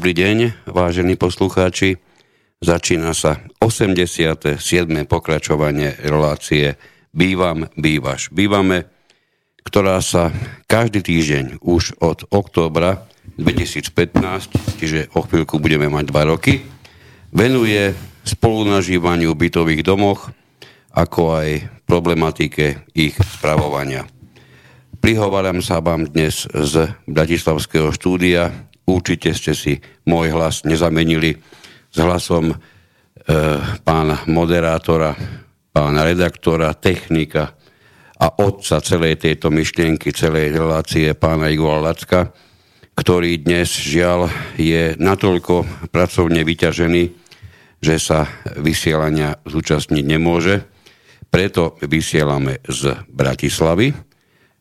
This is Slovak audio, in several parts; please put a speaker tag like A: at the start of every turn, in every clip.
A: Dobrý deň, vážení poslucháči. Začína sa 87. pokračovanie relácie Bývam, bývaš. Bývame, ktorá sa každý týždeň už od októbra 2015, čiže o chvíľku budeme mať dva roky, venuje spolunažívaniu v bytových domoch, ako aj problematike ich spravovania. Prihováram sa vám dnes z Bratislavského štúdia. Určite ste si môj hlas nezamenili s hlasom e, pána moderátora, pána redaktora, technika a otca celej tejto myšlienky, celej relácie pána Igora Lacka, ktorý dnes žiaľ je natoľko pracovne vyťažený, že sa vysielania zúčastniť nemôže. Preto vysielame z Bratislavy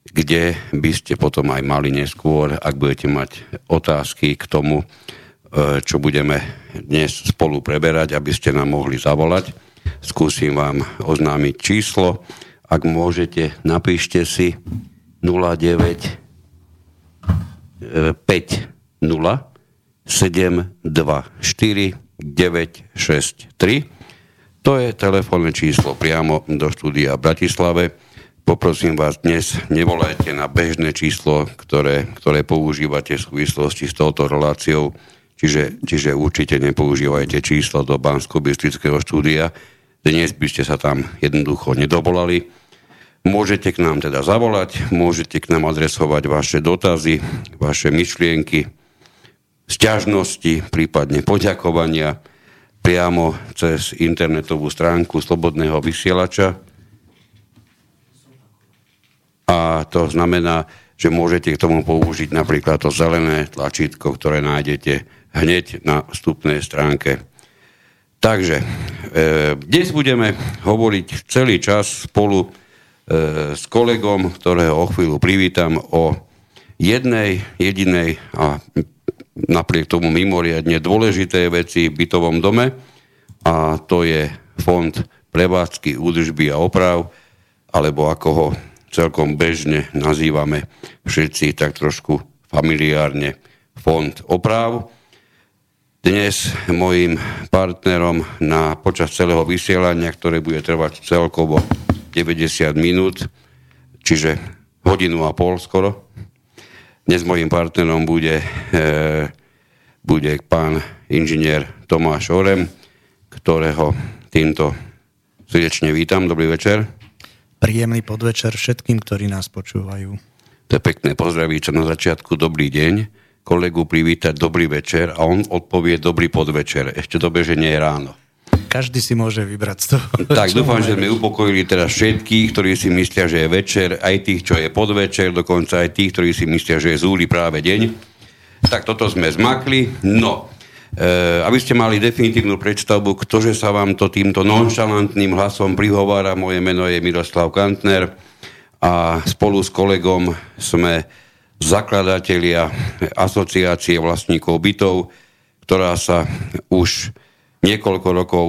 A: kde by ste potom aj mali neskôr, ak budete mať otázky k tomu, e, čo budeme dnes spolu preberať, aby ste nám mohli zavolať. Skúsim vám oznámiť číslo. Ak môžete, napíšte si 09 5 0 7 2 4 9 6 3. To je telefónne číslo priamo do štúdia v Bratislave Poprosím vás dnes, nevolajte na bežné číslo, ktoré, ktoré používate v súvislosti s touto reláciou, čiže, čiže určite nepoužívajte číslo do bansko štúdia. Dnes by ste sa tam jednoducho nedovolali. Môžete k nám teda zavolať, môžete k nám adresovať vaše dotazy, vaše myšlienky, sťažnosti, prípadne poďakovania priamo cez internetovú stránku Slobodného vysielača a to znamená, že môžete k tomu použiť napríklad to zelené tlačítko, ktoré nájdete hneď na vstupnej stránke. Takže e, dnes budeme hovoriť celý čas spolu e, s kolegom, ktorého o chvíľu privítam o jednej, jedinej a napriek tomu mimoriadne dôležité veci v bytovom dome a to je fond prevádzky, údržby a oprav, alebo ako ho celkom bežne nazývame všetci tak trošku familiárne fond oprav. Dnes mojim partnerom na počas celého vysielania, ktoré bude trvať celkovo 90 minút, čiže hodinu a pol skoro. Dnes mojim partnerom bude, e, bude pán inžinier Tomáš Orem, ktorého týmto srdečne vítam. Dobrý večer.
B: Príjemný podvečer všetkým, ktorí nás počúvajú.
A: To je pekné čo na začiatku. Dobrý deň. Kolegu privítať dobrý večer a on odpovie dobrý podvečer. Ešte dobre, že nie je ráno.
B: Každý si môže vybrať z toho.
A: Tak dúfam, že sme upokojili teraz všetkých, ktorí si myslia, že je večer, aj tých, čo je podvečer, dokonca aj tých, ktorí si myslia, že je zúli práve deň. Tak toto sme zmakli. No, aby ste mali definitívnu predstavu, ktože sa vám to týmto nonšalantným hlasom prihovára. Moje meno je Miroslav Kantner a spolu s kolegom sme zakladatelia asociácie vlastníkov bytov, ktorá sa už niekoľko rokov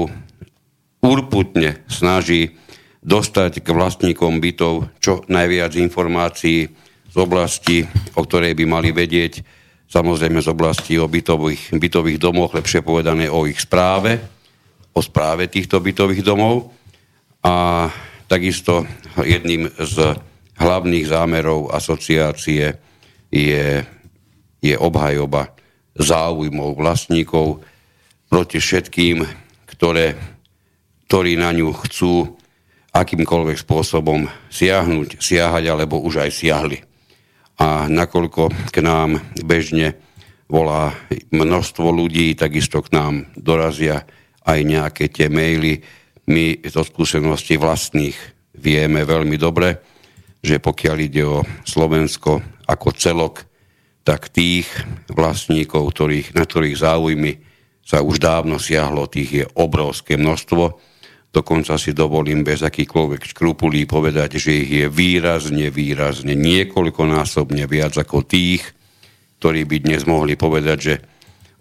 A: urputne snaží dostať k vlastníkom bytov čo najviac informácií z oblasti, o ktorej by mali vedieť samozrejme z oblasti o bytových, bytových domoch, lepšie povedané o ich správe, o správe týchto bytových domov. A takisto jedným z hlavných zámerov asociácie je, je obhajoba záujmov vlastníkov proti všetkým, ktoré, ktorí na ňu chcú akýmkoľvek spôsobom siahnuť, siahať alebo už aj siahli a nakoľko k nám bežne volá množstvo ľudí, takisto k nám dorazia aj nejaké tie maily. My zo skúsenosti vlastných vieme veľmi dobre, že pokiaľ ide o Slovensko ako celok, tak tých vlastníkov, ktorých, na ktorých záujmy sa už dávno siahlo, tých je obrovské množstvo Dokonca si dovolím bez akýchkoľvek škrupulí povedať, že ich je výrazne, výrazne, niekoľkonásobne viac ako tých, ktorí by dnes mohli povedať, že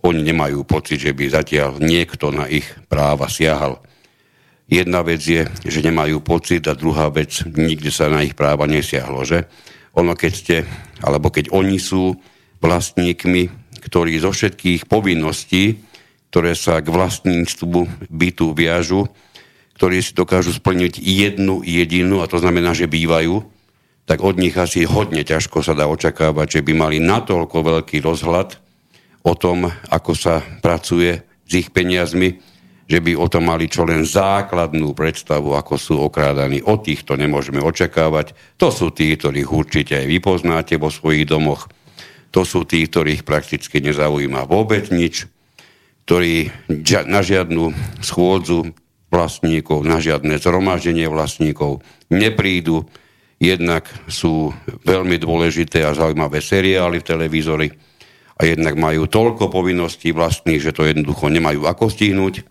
A: oni nemajú pocit, že by zatiaľ niekto na ich práva siahal. Jedna vec je, že nemajú pocit a druhá vec, nikde sa na ich práva nesiahlo, že? Ono keď ste, alebo keď oni sú vlastníkmi ktorí zo všetkých povinností, ktoré sa k vlastníctvu bytu viažu, ktorí si dokážu splniť jednu jedinú, a to znamená, že bývajú, tak od nich asi hodne ťažko sa dá očakávať, že by mali natoľko veľký rozhľad o tom, ako sa pracuje s ich peniazmi, že by o tom mali čo len základnú predstavu, ako sú okrádaní. O týchto nemôžeme očakávať. To sú tí, ktorých určite aj vy poznáte vo svojich domoch. To sú tí, ktorých prakticky nezaujíma vôbec nič, ktorí na žiadnu schôdzu vlastníkov, na žiadne zhromaždenie vlastníkov neprídu. Jednak sú veľmi dôležité a zaujímavé seriály v televízori a jednak majú toľko povinností vlastných, že to jednoducho nemajú ako stihnúť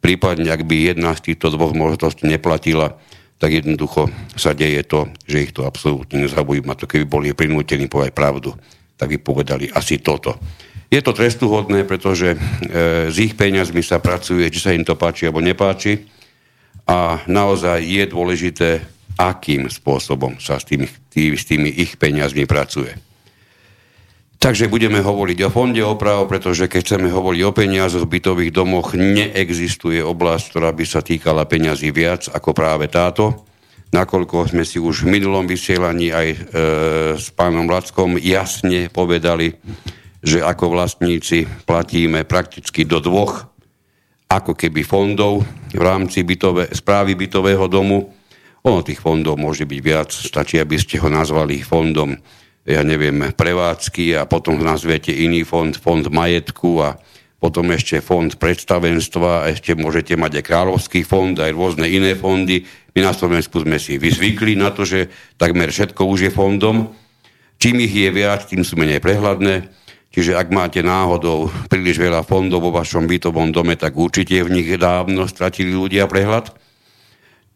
A: Prípadne, ak by jedna z týchto dvoch možností neplatila, tak jednoducho sa deje to, že ich to absolútne nezaujíma. To keby boli prinútení povedať pravdu, tak by povedali asi toto. Je to trestuhodné, pretože e, s ich peniazmi sa pracuje, či sa im to páči alebo nepáči. A naozaj je dôležité, akým spôsobom sa s tými, tými, s tými ich peniazmi pracuje. Takže budeme hovoriť o fonde oprav, pretože keď chceme hovoriť o peniazoch v bytových domoch, neexistuje oblasť, ktorá by sa týkala peňazí viac ako práve táto. Nakoľko sme si už v minulom vysielaní aj e, s pánom Lackom jasne povedali, že ako vlastníci platíme prakticky do dvoch ako keby fondov v rámci bytové, správy bytového domu. Ono tých fondov môže byť viac, stačí, aby ste ho nazvali fondom ja neviem, prevádzky a potom nazviete iný fond, fond majetku a potom ešte fond predstavenstva, a ešte môžete mať aj kráľovský fond, aj rôzne iné fondy. My na Slovensku sme si vyzvykli na to, že takmer všetko už je fondom. Čím ich je viac, tým sú menej prehľadné. Čiže ak máte náhodou príliš veľa fondov vo vašom bytovom dome, tak určite v nich dávno stratili ľudia prehľad.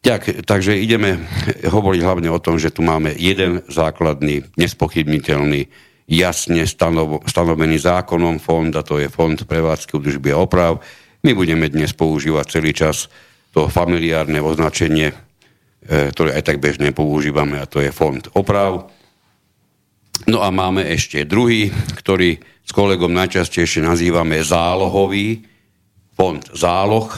A: Tak, takže ideme hovoriť hlavne o tom, že tu máme jeden základný, nespochybniteľný, jasne stanov, stanovený zákonom fond, a to je Fond prevádzky údržby a oprav. My budeme dnes používať celý čas to familiárne označenie, e, ktoré aj tak bežne používame, a to je Fond oprav. No a máme ešte druhý, ktorý s kolegom najčastejšie nazývame zálohový, fond záloh,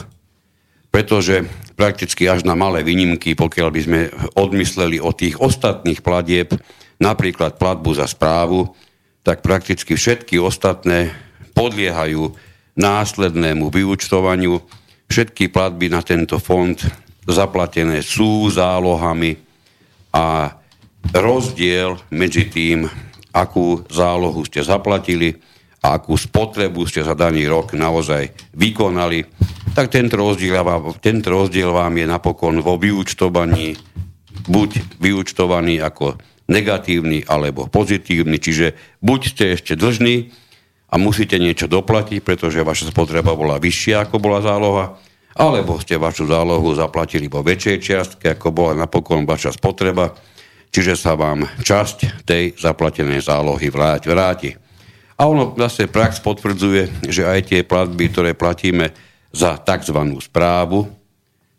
A: pretože prakticky až na malé výnimky, pokiaľ by sme odmysleli od tých ostatných platieb, napríklad platbu za správu, tak prakticky všetky ostatné podliehajú následnému vyučtovaniu. Všetky platby na tento fond zaplatené sú zálohami a rozdiel medzi tým, akú zálohu ste zaplatili a akú spotrebu ste za daný rok naozaj vykonali, tak tento rozdiel, tento rozdiel vám je napokon vo vyúčtovaní buď vyúčtovaný ako negatívny alebo pozitívny, čiže buď ste ešte dlžní a musíte niečo doplatiť, pretože vaša spotreba bola vyššia ako bola záloha, alebo ste vašu zálohu zaplatili vo väčšej čiastke, ako bola napokon vaša spotreba, čiže sa vám časť tej zaplatenej zálohy vráti. vráti. A ono zase prax potvrdzuje, že aj tie platby, ktoré platíme za tzv. správu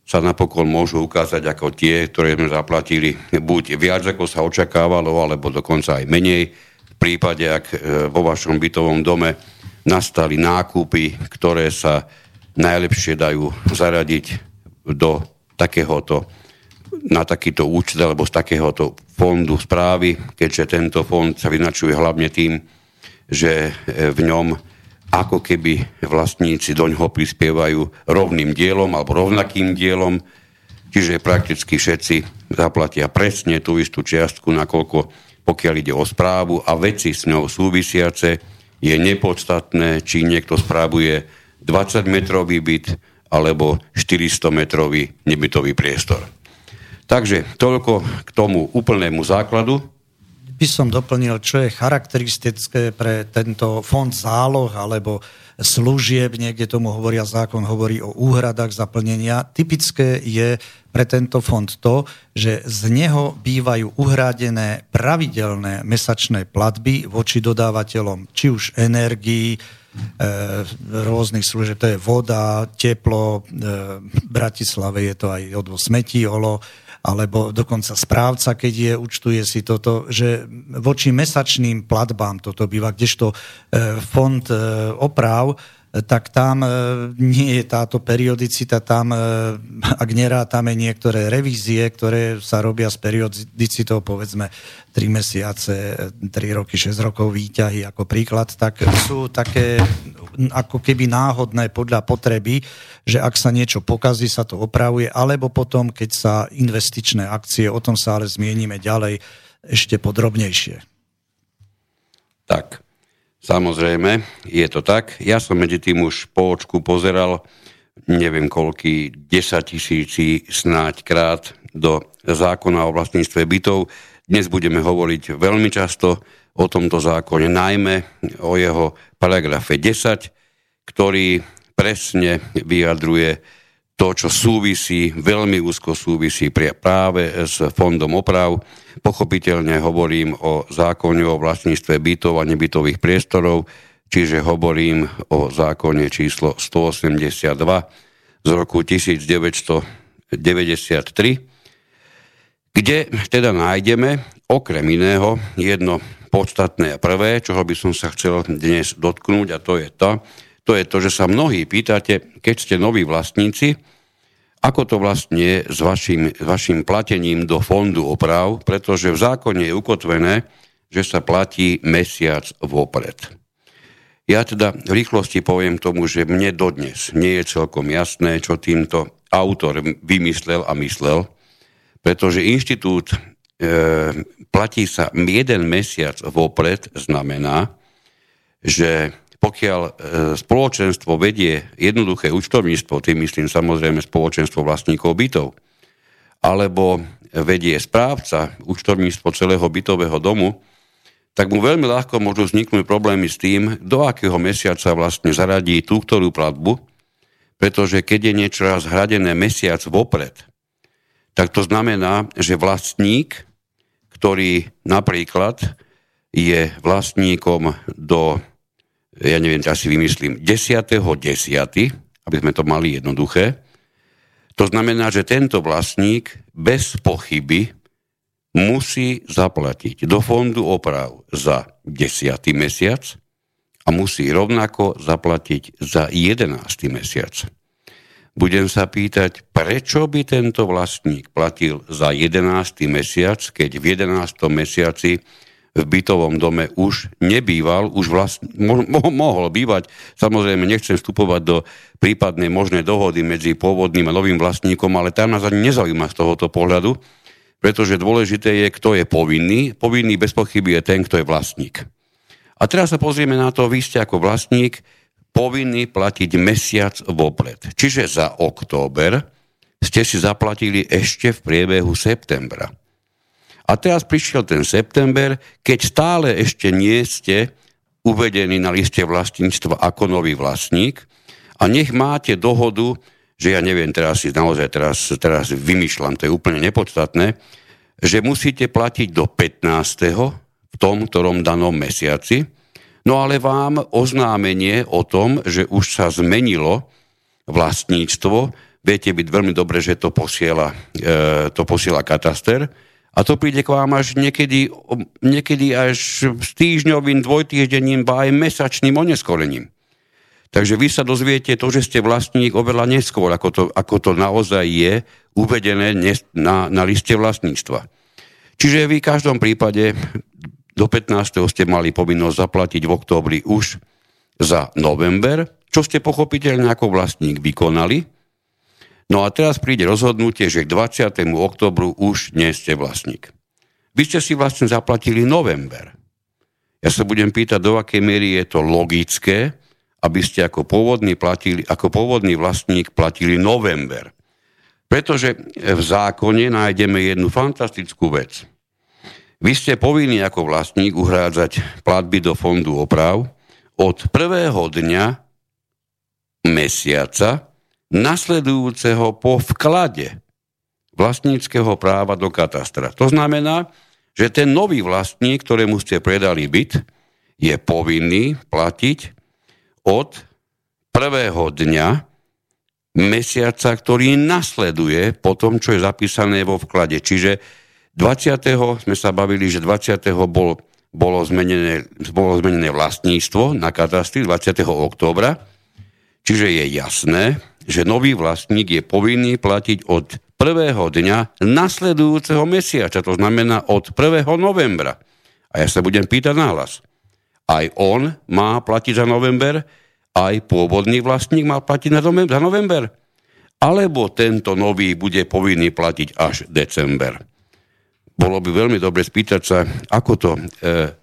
A: sa napokon môžu ukázať ako tie, ktoré sme zaplatili buď viac, ako sa očakávalo, alebo dokonca aj menej. V prípade, ak e, vo vašom bytovom dome nastali nákupy, ktoré sa najlepšie dajú zaradiť do takéhoto na takýto účet alebo z takéhoto fondu správy, keďže tento fond sa vyznačuje hlavne tým, že e, v ňom ako keby vlastníci do ňoho prispievajú rovným dielom alebo rovnakým dielom, čiže prakticky všetci zaplatia presne tú istú čiastku, nakoľko pokiaľ ide o správu a veci s ňou súvisiace, je nepodstatné, či niekto správuje 20 metrový byt alebo 400 metrový nebytový priestor. Takže toľko k tomu úplnému základu
B: by som doplnil, čo je charakteristické pre tento fond záloh alebo služieb, niekde tomu hovoria zákon, hovorí o úhradách zaplnenia. Typické je pre tento fond to, že z neho bývajú uhradené pravidelné mesačné platby voči dodávateľom, či už energii, e, rôznych služieb, to je voda, teplo, e, v Bratislave je to aj odvoz smetí, olo, alebo dokonca správca, keď je, účtuje si toto, že voči mesačným platbám toto býva, kdežto e, fond e, oprav tak tam e, nie je táto periodicita, tam, e, ak nerátame niektoré revízie, ktoré sa robia s periodicitou, povedzme 3 mesiace, 3 roky, 6 rokov výťahy ako príklad, tak sú také ako keby náhodné podľa potreby, že ak sa niečo pokazí, sa to opravuje, alebo potom, keď sa investičné akcie, o tom sa ale zmienime ďalej ešte podrobnejšie.
A: Tak, Samozrejme, je to tak. Ja som medzi tým už po očku pozeral, neviem koľký, 10 tisíci snáď krát do zákona o vlastníctve bytov. Dnes budeme hovoriť veľmi často o tomto zákone, najmä o jeho paragrafe 10, ktorý presne vyjadruje to, čo súvisí, veľmi úzko súvisí práve s fondom oprav. Pochopiteľne hovorím o zákone o vlastníctve bytov a nebytových priestorov, čiže hovorím o zákone číslo 182 z roku 1993, kde teda nájdeme okrem iného jedno podstatné a prvé, čoho by som sa chcel dnes dotknúť a to je to, to je to, že sa mnohí pýtate, keď ste noví vlastníci, ako to vlastne je s vašim, vašim platením do fondu oprav, pretože v zákone je ukotvené, že sa platí mesiac vopred. Ja teda v rýchlosti poviem tomu, že mne dodnes nie je celkom jasné, čo týmto autor vymyslel a myslel, pretože inštitút platí sa jeden mesiac vopred, znamená, že pokiaľ e, spoločenstvo vedie jednoduché účtovníctvo, tým myslím samozrejme spoločenstvo vlastníkov bytov, alebo vedie správca účtovníctvo celého bytového domu, tak mu veľmi ľahko môžu vzniknúť problémy s tým, do akého mesiaca vlastne zaradí tú ktorú platbu, pretože keď je niečo raz hradené mesiac vopred, tak to znamená, že vlastník, ktorý napríklad je vlastníkom do ja neviem, teraz si vymyslím, 10.10., 10., aby sme to mali jednoduché. To znamená, že tento vlastník bez pochyby musí zaplatiť do fondu oprav za 10. mesiac a musí rovnako zaplatiť za 11. mesiac. Budem sa pýtať, prečo by tento vlastník platil za 11. mesiac, keď v 11. mesiaci v bytovom dome už nebýval, už vlastne, mo, mohol bývať. Samozrejme, nechcem vstupovať do prípadnej možnej dohody medzi pôvodným a novým vlastníkom, ale tam nás ani nezaujíma z tohoto pohľadu, pretože dôležité je, kto je povinný. Povinný bez pochyby je ten, kto je vlastník. A teraz sa pozrieme na to, vy ste ako vlastník povinný platiť mesiac vopred. Čiže za október ste si zaplatili ešte v priebehu septembra. A teraz prišiel ten september, keď stále ešte nie ste uvedení na liste vlastníctva ako nový vlastník a nech máte dohodu, že ja neviem, teraz si naozaj teraz, teraz vymýšľam, to je úplne nepodstatné, že musíte platiť do 15. v tom, ktorom danom mesiaci, no ale vám oznámenie o tom, že už sa zmenilo vlastníctvo, viete byť veľmi dobre, že to posiela, e, to posiela kataster, a to príde k vám až niekedy, niekedy až s týždňovým, dvojtýždenním, ba aj mesačným oneskorením. Takže vy sa dozviete to, že ste vlastník oveľa neskôr, ako to, ako to naozaj je uvedené na, na liste vlastníctva. Čiže vy v každom prípade do 15. ste mali povinnosť zaplatiť v októbri už za november, čo ste pochopiteľne ako vlastník vykonali, No a teraz príde rozhodnutie, že k 20. oktobru už nie ste vlastník. Vy ste si vlastne zaplatili november. Ja sa budem pýtať, do akej miery je to logické, aby ste ako pôvodný, platili, ako pôvodný vlastník platili november. Pretože v zákone nájdeme jednu fantastickú vec. Vy ste povinní ako vlastník uhrádzať platby do fondu oprav od prvého dňa mesiaca, nasledujúceho po vklade vlastníckého práva do katastra. To znamená, že ten nový vlastník, ktorému ste predali byt, je povinný platiť od prvého dňa mesiaca, ktorý nasleduje po tom, čo je zapísané vo vklade. Čiže 20. sme sa bavili, že 20. Bol, bolo, zmenené, bolo zmenené vlastníctvo na katastri 20. októbra, čiže je jasné, že nový vlastník je povinný platiť od prvého dňa nasledujúceho mesiaca, to znamená od 1. novembra. A ja sa budem pýtať nahlas. Aj on má platiť za november, aj pôvodný vlastník mal platiť na november, za november? Alebo tento nový bude povinný platiť až december? Bolo by veľmi dobre spýtať sa, ako to e,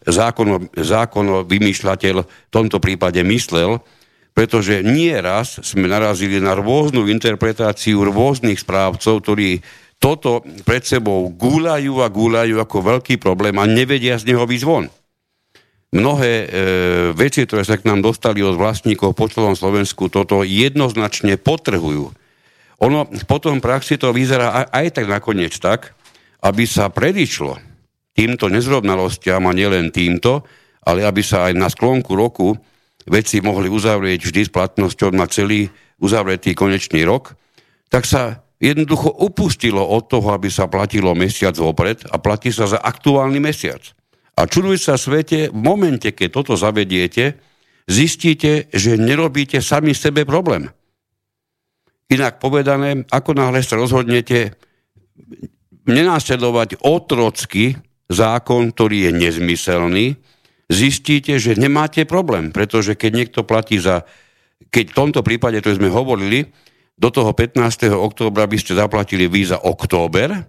A: zákono, zákono vymýšľateľ v tomto prípade myslel, pretože nie raz sme narazili na rôznu interpretáciu rôznych správcov, ktorí toto pred sebou gúľajú a gúľajú ako veľký problém a nevedia z neho výzvon mnohé e, veci, ktoré sa k nám dostali od vlastníkov po celom Slovensku, toto jednoznačne potrhujú. Ono potom v praxi to vyzerá aj, aj tak nakoniec tak, aby sa predišlo týmto nezrovnalostiam a nielen týmto, ale aby sa aj na sklonku roku veci mohli uzavrieť vždy s platnosťou na celý uzavretý konečný rok, tak sa jednoducho upustilo od toho, aby sa platilo mesiac vopred a platí sa za aktuálny mesiac. A čuduj sa svete, v momente, keď toto zavediete, zistíte, že nerobíte sami sebe problém. Inak povedané, ako náhle sa rozhodnete nenásledovať otrocky zákon, ktorý je nezmyselný, zistíte, že nemáte problém, pretože keď niekto platí za, keď v tomto prípade, to sme hovorili, do toho 15. októbra by ste zaplatili víza október,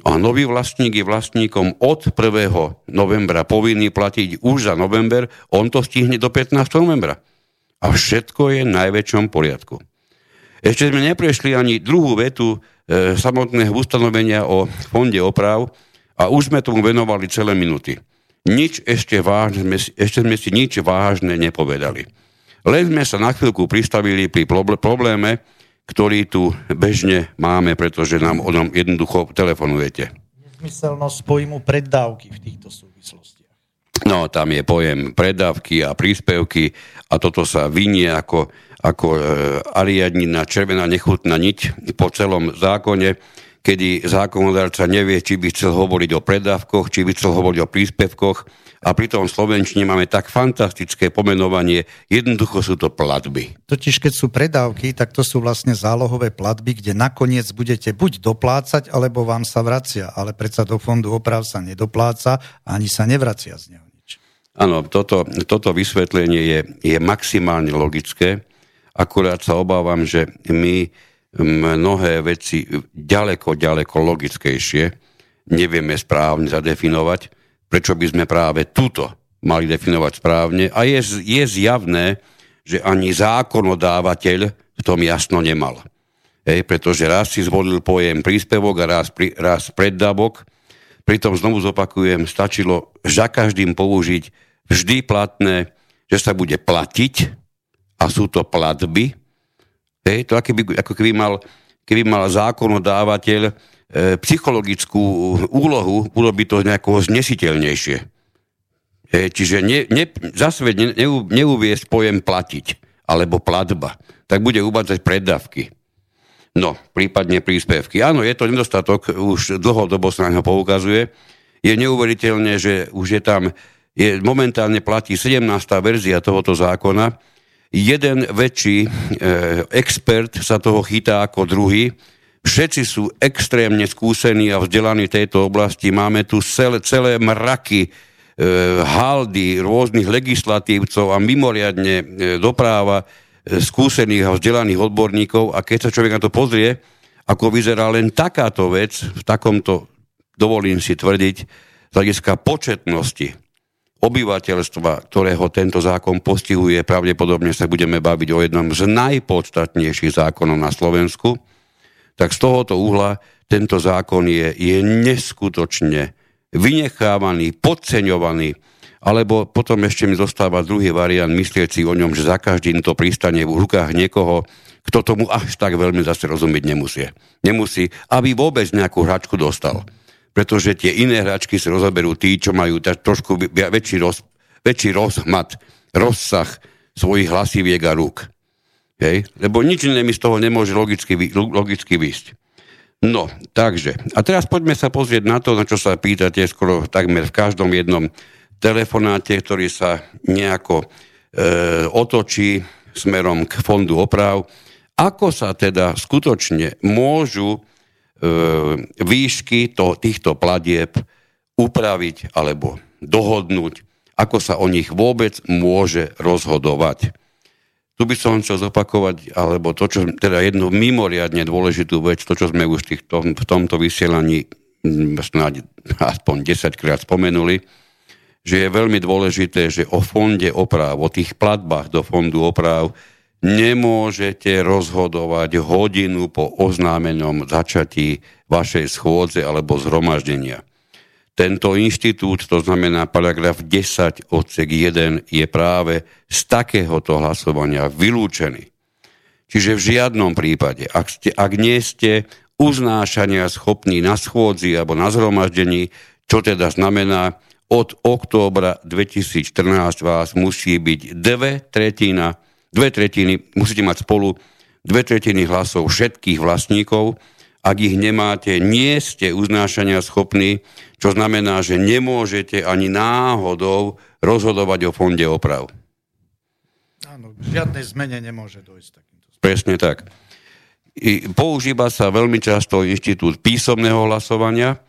A: a nový vlastník je vlastníkom od 1. novembra povinný platiť už za november, on to stihne do 15. novembra. A všetko je v najväčšom poriadku. Ešte sme neprešli ani druhú vetu samotného ustanovenia o fonde oprav a už sme tomu venovali celé minuty. Nič ešte vážne, ešte sme si nič vážne nepovedali. Len sme sa na chvíľku pristavili pri probléme, ktorý tu bežne máme, pretože nám o tom jednoducho telefonujete.
B: Nezmyselnosť pojmu preddávky v týchto súvislostiach.
A: No, tam je pojem predávky a príspevky a toto sa vynie ako, ako e, ariadnina, červená nechutná niť po celom zákone kedy zákonodárca nevie, či by chcel hovoriť o predávkoch, či by chcel hovoriť o príspevkoch a pritom v Slovenčine máme tak fantastické pomenovanie, jednoducho sú to platby.
B: Totiž keď sú predávky, tak to sú vlastne zálohové platby, kde nakoniec budete buď doplácať, alebo vám sa vracia, ale predsa do fondu oprav sa nedopláca ani sa nevracia z neho nič.
A: Áno, toto, toto vysvetlenie je, je maximálne logické, akurát sa obávam, že my mnohé veci ďaleko, ďaleko logickejšie nevieme správne zadefinovať, prečo by sme práve túto mali definovať správne. A je, je zjavné, že ani zákonodávateľ v tom jasno nemal. Hej, pretože raz si zvolil pojem príspevok a raz, raz preddavok, pritom znovu zopakujem, stačilo za každým použiť vždy platné, že sa bude platiť a sú to platby, Hej, to ako, by, ako keby mal, keby mal zákonodávateľ e, psychologickú úlohu urobiť to nejako znesiteľnejšie. Hej, čiže ne, ne, zase ne, ne, neuviesť pojem platiť alebo platba, tak bude uvádzať preddavky. No, prípadne príspevky. Áno, je to nedostatok, už dlhodobo sa na ňo poukazuje. Je neuveriteľné, že už je tam, je, momentálne platí 17. verzia tohoto zákona, jeden väčší e, expert sa toho chytá ako druhý. Všetci sú extrémne skúsení a vzdelaní v tejto oblasti. Máme tu celé, celé mraky e, haldy rôznych legislatívcov a mimoriadne e, dopráva e, skúsených a vzdelaných odborníkov a keď sa človek na to pozrie, ako vyzerá len takáto vec v takomto, dovolím si tvrdiť, z hľadiska početnosti obyvateľstva, ktorého tento zákon postihuje, pravdepodobne sa budeme baviť o jednom z najpodstatnejších zákonov na Slovensku, tak z tohoto uhla tento zákon je, je neskutočne vynechávaný, podceňovaný, alebo potom ešte mi zostáva druhý variant, myslieť si o ňom, že za každým to pristane v rukách niekoho, kto tomu až tak veľmi zase rozumieť nemusí. Nemusí, aby vôbec nejakú hračku dostal pretože tie iné hračky si rozoberú tí, čo majú trošku väčší, roz, väčší rozhmat, rozsah svojich hlasiviek a rúk. Hej? Lebo nič iné mi z toho nemôže logicky, logicky výsť. No, takže. A teraz poďme sa pozrieť na to, na čo sa pýtate skoro takmer v každom jednom telefonáte, ktorý sa nejako e, otočí smerom k fondu oprav. Ako sa teda skutočne môžu výšky to, týchto platieb upraviť alebo dohodnúť, ako sa o nich vôbec môže rozhodovať. Tu by som chcel zopakovať, alebo to, čo teda jednu mimoriadne dôležitú vec, to, čo sme už v, týchto, v tomto vysielaní mm, snáď aspoň 10 krát spomenuli, že je veľmi dôležité, že o fonde oprav, o tých platbách do fondu oprav nemôžete rozhodovať hodinu po oznámenom začatí vašej schôdze alebo zhromaždenia. Tento inštitút, to znamená paragraf 10 odsek 1, je práve z takéhoto hlasovania vylúčený. Čiže v žiadnom prípade, ak, ste, ak nie ste uznášania schopní na schôdzi alebo na zhromaždení, čo teda znamená, od októbra 2014 vás musí byť dve tretina, dve tretiny, musíte mať spolu dve tretiny hlasov všetkých vlastníkov, ak ich nemáte, nie ste uznášania schopní, čo znamená, že nemôžete ani náhodou rozhodovať o fonde oprav.
B: Áno, žiadnej zmene nemôže dojsť takýmto
A: spôsobom. Presne tak. I používa sa veľmi často inštitút písomného hlasovania,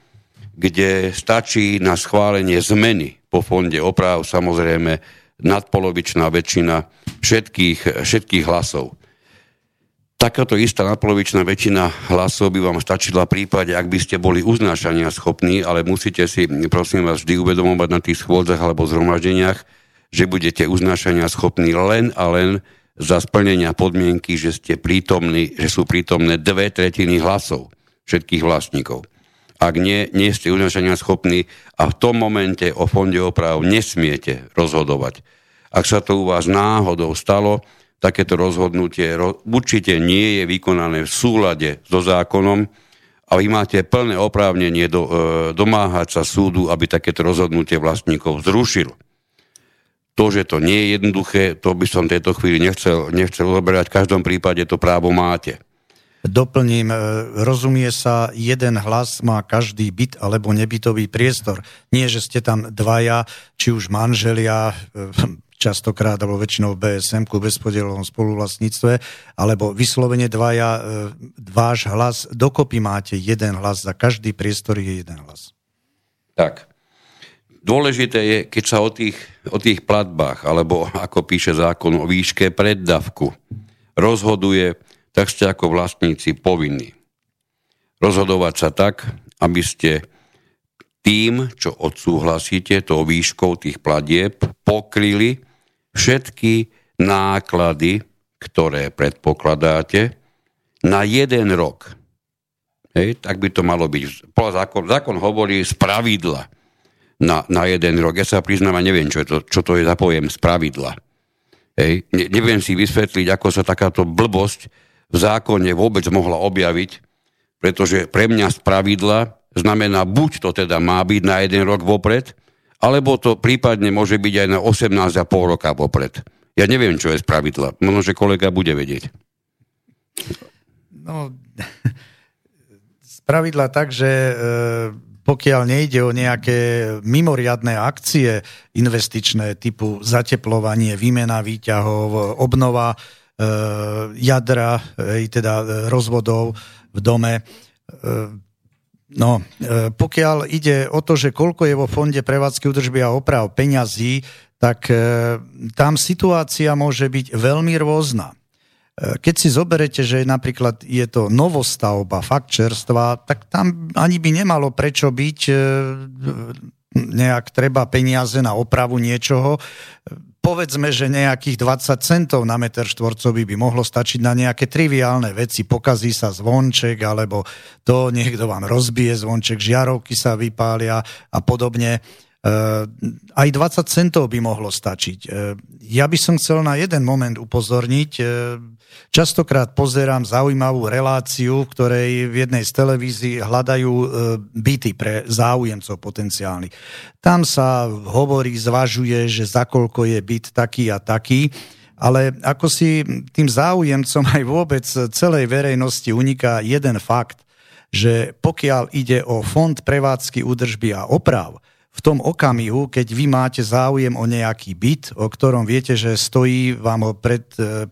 A: kde stačí na schválenie zmeny po fonde oprav samozrejme nadpolovičná väčšina všetkých, všetkých hlasov. Takáto istá nadpolovičná väčšina hlasov by vám stačila v prípade, ak by ste boli uznášania schopní, ale musíte si, prosím vás, vždy uvedomovať na tých schôdzach alebo zhromaždeniach, že budete uznášania schopní len a len za splnenia podmienky, že ste prítomní, že sú prítomné dve tretiny hlasov všetkých vlastníkov. Ak nie, nie ste uznášania schopní a v tom momente o fonde oprav nesmiete rozhodovať. Ak sa to u vás náhodou stalo, takéto rozhodnutie určite nie je vykonané v súlade so zákonom a vy máte plné oprávnenie do, e, domáhať sa súdu, aby takéto rozhodnutie vlastníkov zrušil. To, že to nie je jednoduché, to by som v tejto chvíli nechcel, nechcel oberať. V každom prípade to právo máte.
B: Doplním, e, rozumie sa, jeden hlas má každý byt alebo nebytový priestor. Nie, že ste tam dvaja, či už manželia, e, častokrát alebo väčšinou BSM, ku bezpodielovom spoluvlastníctve, alebo vyslovene dvaja, e, váš hlas, dokopy máte jeden hlas, za každý priestor je jeden hlas.
A: Tak. Dôležité je, keď sa o tých, o tých platbách, alebo ako píše zákon o výške preddavku, rozhoduje, tak ste ako vlastníci povinní. Rozhodovať sa tak, aby ste tým, čo odsúhlasíte, tou výškou tých platieb, pokryli všetky náklady, ktoré predpokladáte, na jeden rok. Hej, tak by to malo byť. Zákon, zákon hovorí z pravidla na, na jeden rok. Ja sa priznám a neviem, čo, je to, čo to je za pojem z pravidla. Hej, ne, neviem si vysvetliť, ako sa takáto blbosť v zákone vôbec mohla objaviť, pretože pre mňa z pravidla znamená, buď to teda má byť na jeden rok vopred, alebo to prípadne môže byť aj na 18,5 roka popred. Ja neviem, čo je z pravidla. Možno, že kolega bude vedieť.
B: No, z pravidla tak, že e, pokiaľ nejde o nejaké mimoriadné akcie investičné typu zateplovanie, výmena výťahov, obnova e, jadra, e, teda rozvodov v dome, e, No, e, pokiaľ ide o to, že koľko je vo fonde prevádzky údržby a oprav peňazí, tak e, tam situácia môže byť veľmi rôzna. E, keď si zoberete, že napríklad je to novostavba, fakt čerstva, tak tam ani by nemalo prečo byť nejak treba peniaze na opravu niečoho povedzme, že nejakých 20 centov na meter štvorcový by mohlo stačiť na nejaké triviálne veci. Pokazí sa zvonček, alebo to niekto vám rozbije zvonček, žiarovky sa vypália a podobne. Aj 20 centov by mohlo stačiť. Uh, ja by som chcel na jeden moment upozorniť. Uh, častokrát pozerám zaujímavú reláciu, v ktorej v jednej z televízií hľadajú byty pre záujemcov potenciálnych. Tam sa hovorí, zvažuje, že za koľko je byt taký a taký Ale ako si tým záujemcom aj vôbec celej verejnosti uniká jeden fakt, že pokiaľ ide o fond prevádzky, údržby a oprav, v tom okamihu, keď vy máte záujem o nejaký byt, o ktorom viete, že stojí vám ho pred, e,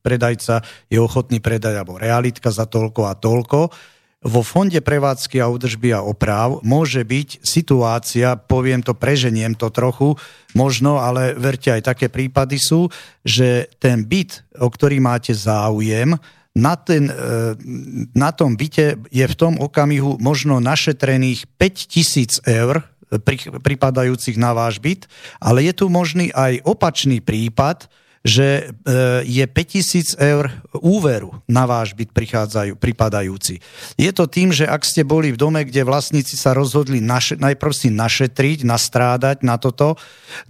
B: predajca, je ochotný predať, alebo realitka za toľko a toľko, vo fonde prevádzky a údržby a oprav môže byť situácia, poviem to, preženiem to trochu, možno, ale verte, aj také prípady sú, že ten byt, o ktorý máte záujem, na, ten, e, na tom byte je v tom okamihu možno našetrených 5000 eur, pripadajúcich na váš byt, ale je tu možný aj opačný prípad, že e, je 5000 eur úveru na váš byt prichádzajú, pripadajúci. Je to tým, že ak ste boli v dome, kde vlastníci sa rozhodli naše, najprv si našetriť, nastrádať na toto,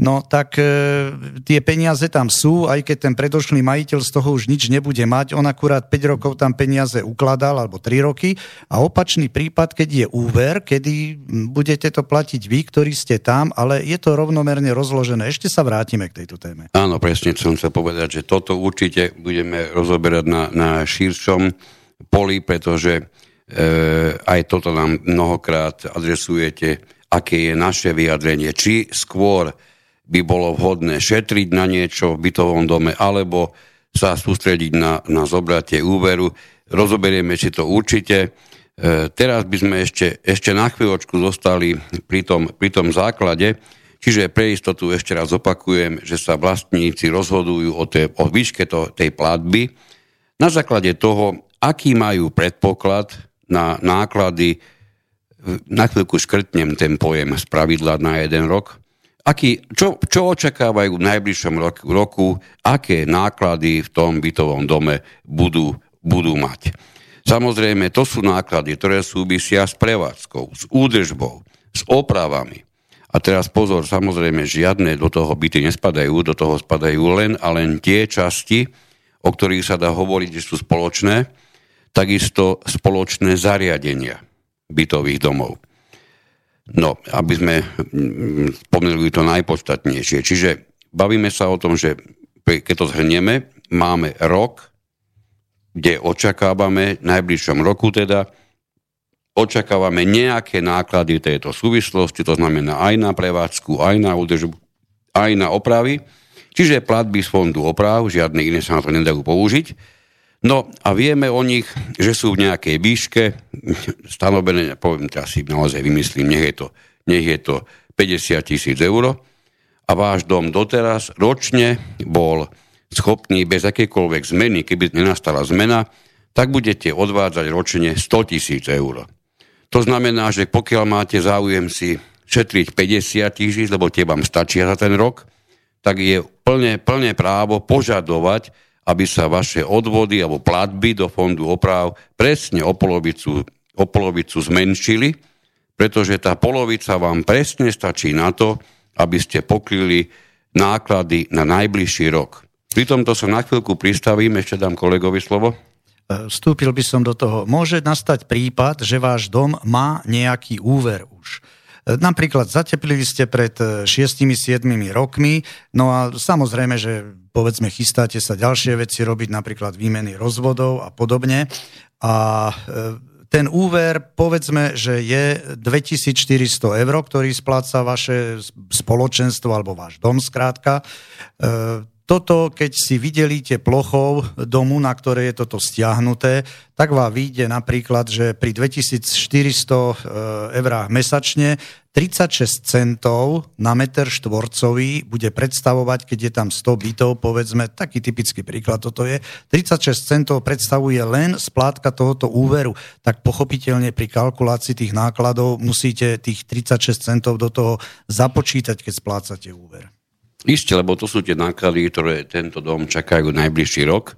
B: no tak e, tie peniaze tam sú, aj keď ten predošlý majiteľ z toho už nič nebude mať, on akurát 5 rokov tam peniaze ukladal, alebo 3 roky, a opačný prípad, keď je úver, kedy budete to platiť vy, ktorí ste tam, ale je to rovnomerne rozložené. Ešte sa vrátime k tejto téme.
A: Áno, presne som chcel povedať, že toto určite budeme rozoberať na, na širšom poli, pretože e, aj toto nám mnohokrát adresujete, aké je naše vyjadrenie. Či skôr by bolo vhodné šetriť na niečo v bytovom dome, alebo sa sústrediť na, na zobratie úveru. Rozoberieme si to určite. E, teraz by sme ešte, ešte na chvíľočku zostali pri tom, pri tom základe, Čiže pre istotu ešte raz opakujem, že sa vlastníci rozhodujú o, tej, o výške to, tej platby na základe toho, aký majú predpoklad na náklady, na chvíľku škrtnem ten pojem z pravidla na jeden rok, aký, čo, čo očakávajú v najbližšom roku, roku, aké náklady v tom bytovom dome budú, budú mať. Samozrejme, to sú náklady, ktoré súvisia s prevádzkou, s údržbou, s opravami, a teraz pozor, samozrejme, žiadne do toho byty nespadajú, do toho spadajú len a len tie časti, o ktorých sa dá hovoriť, že sú spoločné, takisto spoločné zariadenia bytových domov. No, aby sme mm, spomenuli to najpodstatnejšie. Čiže bavíme sa o tom, že keď to zhrnieme, máme rok, kde očakávame, najbližšom roku teda, očakávame nejaké náklady tejto súvislosti, to znamená aj na prevádzku, aj na údržbu, aj na opravy, čiže platby z fondu oprav, žiadne iné sa na to nedajú použiť. No a vieme o nich, že sú v nejakej výške, stanovené, poviem teraz si naozaj vymyslím, nech je to, nech je to 50 tisíc eur a váš dom doteraz ročne bol schopný bez akékoľvek zmeny, keby nenastala zmena, tak budete odvádzať ročne 100 tisíc eur. To znamená, že pokiaľ máte záujem si šetriť 50 tisíc, lebo tie vám stačia za ten rok, tak je plne, plne právo požadovať, aby sa vaše odvody alebo platby do fondu oprav presne o polovicu, o polovicu zmenšili, pretože tá polovica vám presne stačí na to, aby ste pokryli náklady na najbližší rok. Pri tomto sa na chvíľku pristavím, ešte dám kolegovi slovo.
B: E, vstúpil by som do toho. Môže nastať prípad, že váš dom má nejaký úver už. E, napríklad zateplili ste pred 6-7 e, rokmi, no a samozrejme, že povedzme chystáte sa ďalšie veci robiť, napríklad výmeny rozvodov a podobne. A ten úver, povedzme, že je 2400 eur, ktorý spláca vaše spoločenstvo alebo váš dom skrátka toto, keď si vydelíte plochou domu, na ktoré je toto stiahnuté, tak vám vyjde napríklad, že pri 2400 e, eurách mesačne 36 centov na meter štvorcový bude predstavovať, keď je tam 100 bytov, povedzme, taký typický príklad toto je, 36 centov predstavuje len splátka tohoto úveru, tak pochopiteľne pri kalkulácii tých nákladov musíte tých 36 centov do toho započítať, keď splácate úver.
A: Isté, lebo to sú tie náklady, ktoré tento dom čakajú najbližší rok.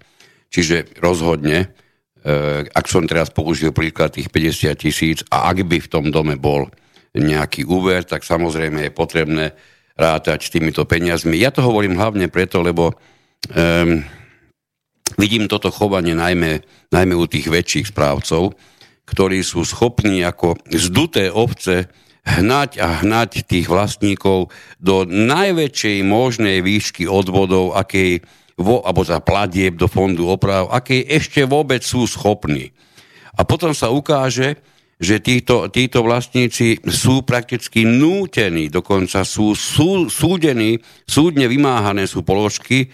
A: Čiže rozhodne, e, ak som teraz použil príklad tých 50 tisíc a ak by v tom dome bol nejaký úver, tak samozrejme je potrebné rátať s týmito peniazmi. Ja to hovorím hlavne preto, lebo um, vidím toto chovanie najmä, najmä u tých väčších správcov, ktorí sú schopní ako zduté ovce hnať a hnať tých vlastníkov do najväčšej možnej výšky odvodov, akej, vo, alebo za platieb do fondu oprav, aké ešte vôbec sú schopní. A potom sa ukáže, že títo, títo vlastníci sú prakticky nútení, dokonca sú, sú súdení, súdne vymáhané sú položky,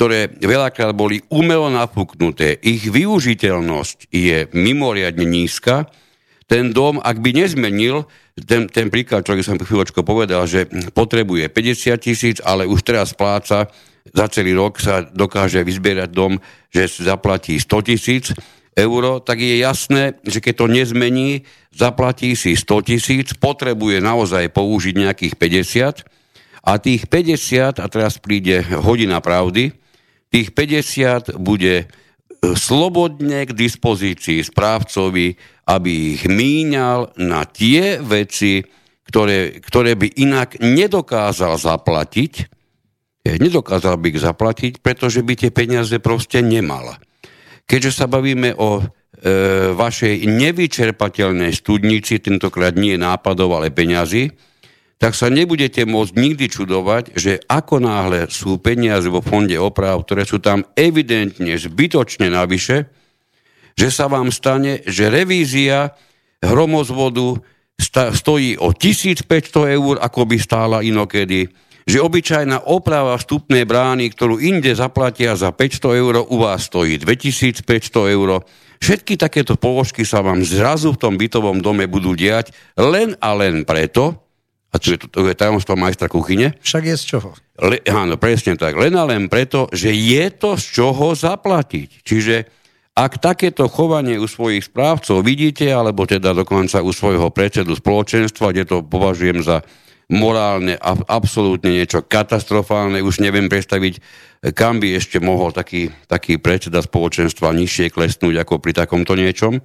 A: ktoré veľakrát boli umelo napuknuté. Ich využiteľnosť je mimoriadne nízka. Ten dom, ak by nezmenil, ten, ten príklad, ktorý som chvíľočko povedal, že potrebuje 50 tisíc, ale už teraz pláca, za celý rok sa dokáže vyzbierať dom, že zaplatí 100 tisíc, euro, tak je jasné, že keď to nezmení, zaplatí si 100 tisíc, potrebuje naozaj použiť nejakých 50 a tých 50, a teraz príde hodina pravdy, tých 50 bude e, slobodne k dispozícii správcovi, aby ich míňal na tie veci, ktoré, ktoré by inak nedokázal zaplatiť, e, nedokázal by ich zaplatiť, pretože by tie peniaze proste nemal. Keďže sa bavíme o e, vašej nevyčerpateľnej studnici, tentokrát nie nápadov, ale peňazí, tak sa nebudete môcť nikdy čudovať, že ako náhle sú peniaze vo fonde oprav, ktoré sú tam evidentne zbytočne navyše, že sa vám stane, že revízia hromozvodu stojí o 1500 eur, ako by stála inokedy, že obyčajná oprava vstupnej brány, ktorú inde zaplatia za 500 eur, u vás stojí 2500 eur. Všetky takéto položky sa vám zrazu v tom bytovom dome budú diať len a len preto, a to je, to je tajomstvo majstra kuchyne.
B: Však je z čoho.
A: Le, áno, presne tak. Len a len preto, že je to z čoho zaplatiť. Čiže ak takéto chovanie u svojich správcov vidíte, alebo teda dokonca u svojho predsedu spoločenstva, kde to považujem za morálne a absolútne niečo katastrofálne. Už neviem predstaviť, kam by ešte mohol taký, taký predseda spoločenstva nižšie klesnúť ako pri takomto niečom.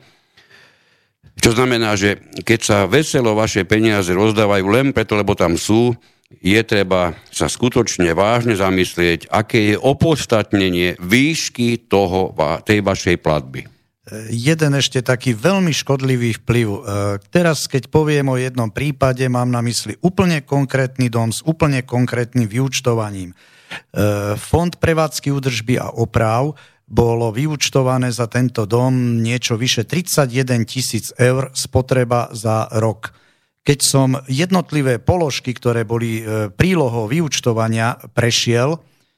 A: Čo znamená, že keď sa veselo vaše peniaze rozdávajú len preto, lebo tam sú, je treba sa skutočne vážne zamyslieť, aké je opodstatnenie výšky toho, tej vašej platby
B: jeden ešte taký veľmi škodlivý vplyv. E, teraz, keď poviem o jednom prípade, mám na mysli úplne konkrétny dom s úplne konkrétnym vyučtovaním. E, Fond prevádzky údržby a oprav bolo vyučtované za tento dom niečo vyše 31 tisíc eur spotreba za rok. Keď som jednotlivé položky, ktoré boli e, prílohou vyučtovania, prešiel,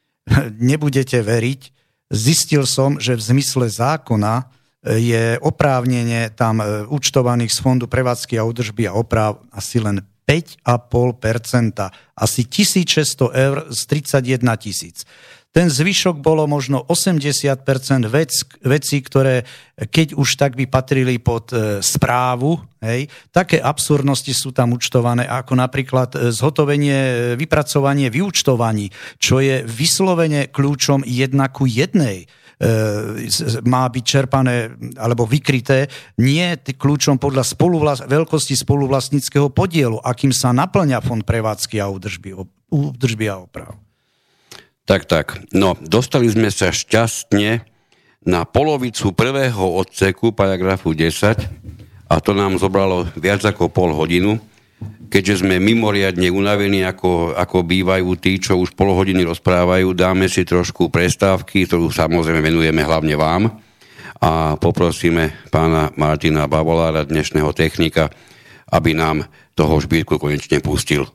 B: nebudete veriť, zistil som, že v zmysle zákona je oprávnenie tam e, účtovaných z Fondu prevádzky a údržby a oprav asi len 5,5%, asi 1600 eur z 31 tisíc. Ten zvyšok bolo možno 80% vec, vecí, ktoré keď už tak by patrili pod e, správu, hej, také absurdnosti sú tam účtované, ako napríklad e, zhotovenie, e, vypracovanie vyúčtovaní, čo je vyslovene kľúčom jedna ku jednej E, má byť čerpané alebo vykryté nie kľúčom podľa spoluvlast, veľkosti spoluvlastníckého podielu, akým sa naplňa fond prevádzky a údržby, údržby a oprav.
A: Tak, tak. No, dostali sme sa šťastne na polovicu prvého odseku paragrafu 10 a to nám zobralo viac ako pol hodinu keďže sme mimoriadne unavení, ako, ako bývajú tí, čo už pol hodiny rozprávajú, dáme si trošku prestávky, ktorú samozrejme venujeme hlavne vám a poprosíme pána Martina Bavolára, dnešného technika, aby nám toho šbírku konečne pustil.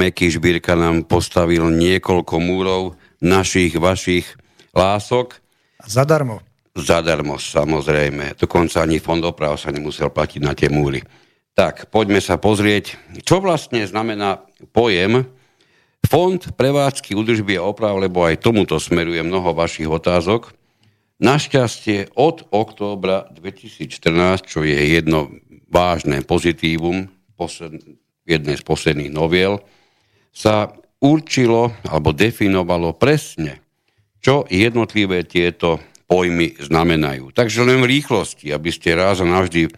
A: Meky Žbírka nám postavil niekoľko múrov našich, vašich lások.
B: Zadarmo.
A: Zadarmo, samozrejme. Dokonca ani fond oprav sa nemusel platiť na tie múry. Tak, poďme sa pozrieť, čo vlastne znamená pojem Fond prevádzky údržby a oprav, lebo aj tomuto smeruje mnoho vašich otázok. Našťastie od októbra 2014, čo je jedno vážne pozitívum, posled, jednej z posledných noviel, sa určilo alebo definovalo presne, čo jednotlivé tieto pojmy znamenajú. Takže len v rýchlosti, aby ste raz a navždy e,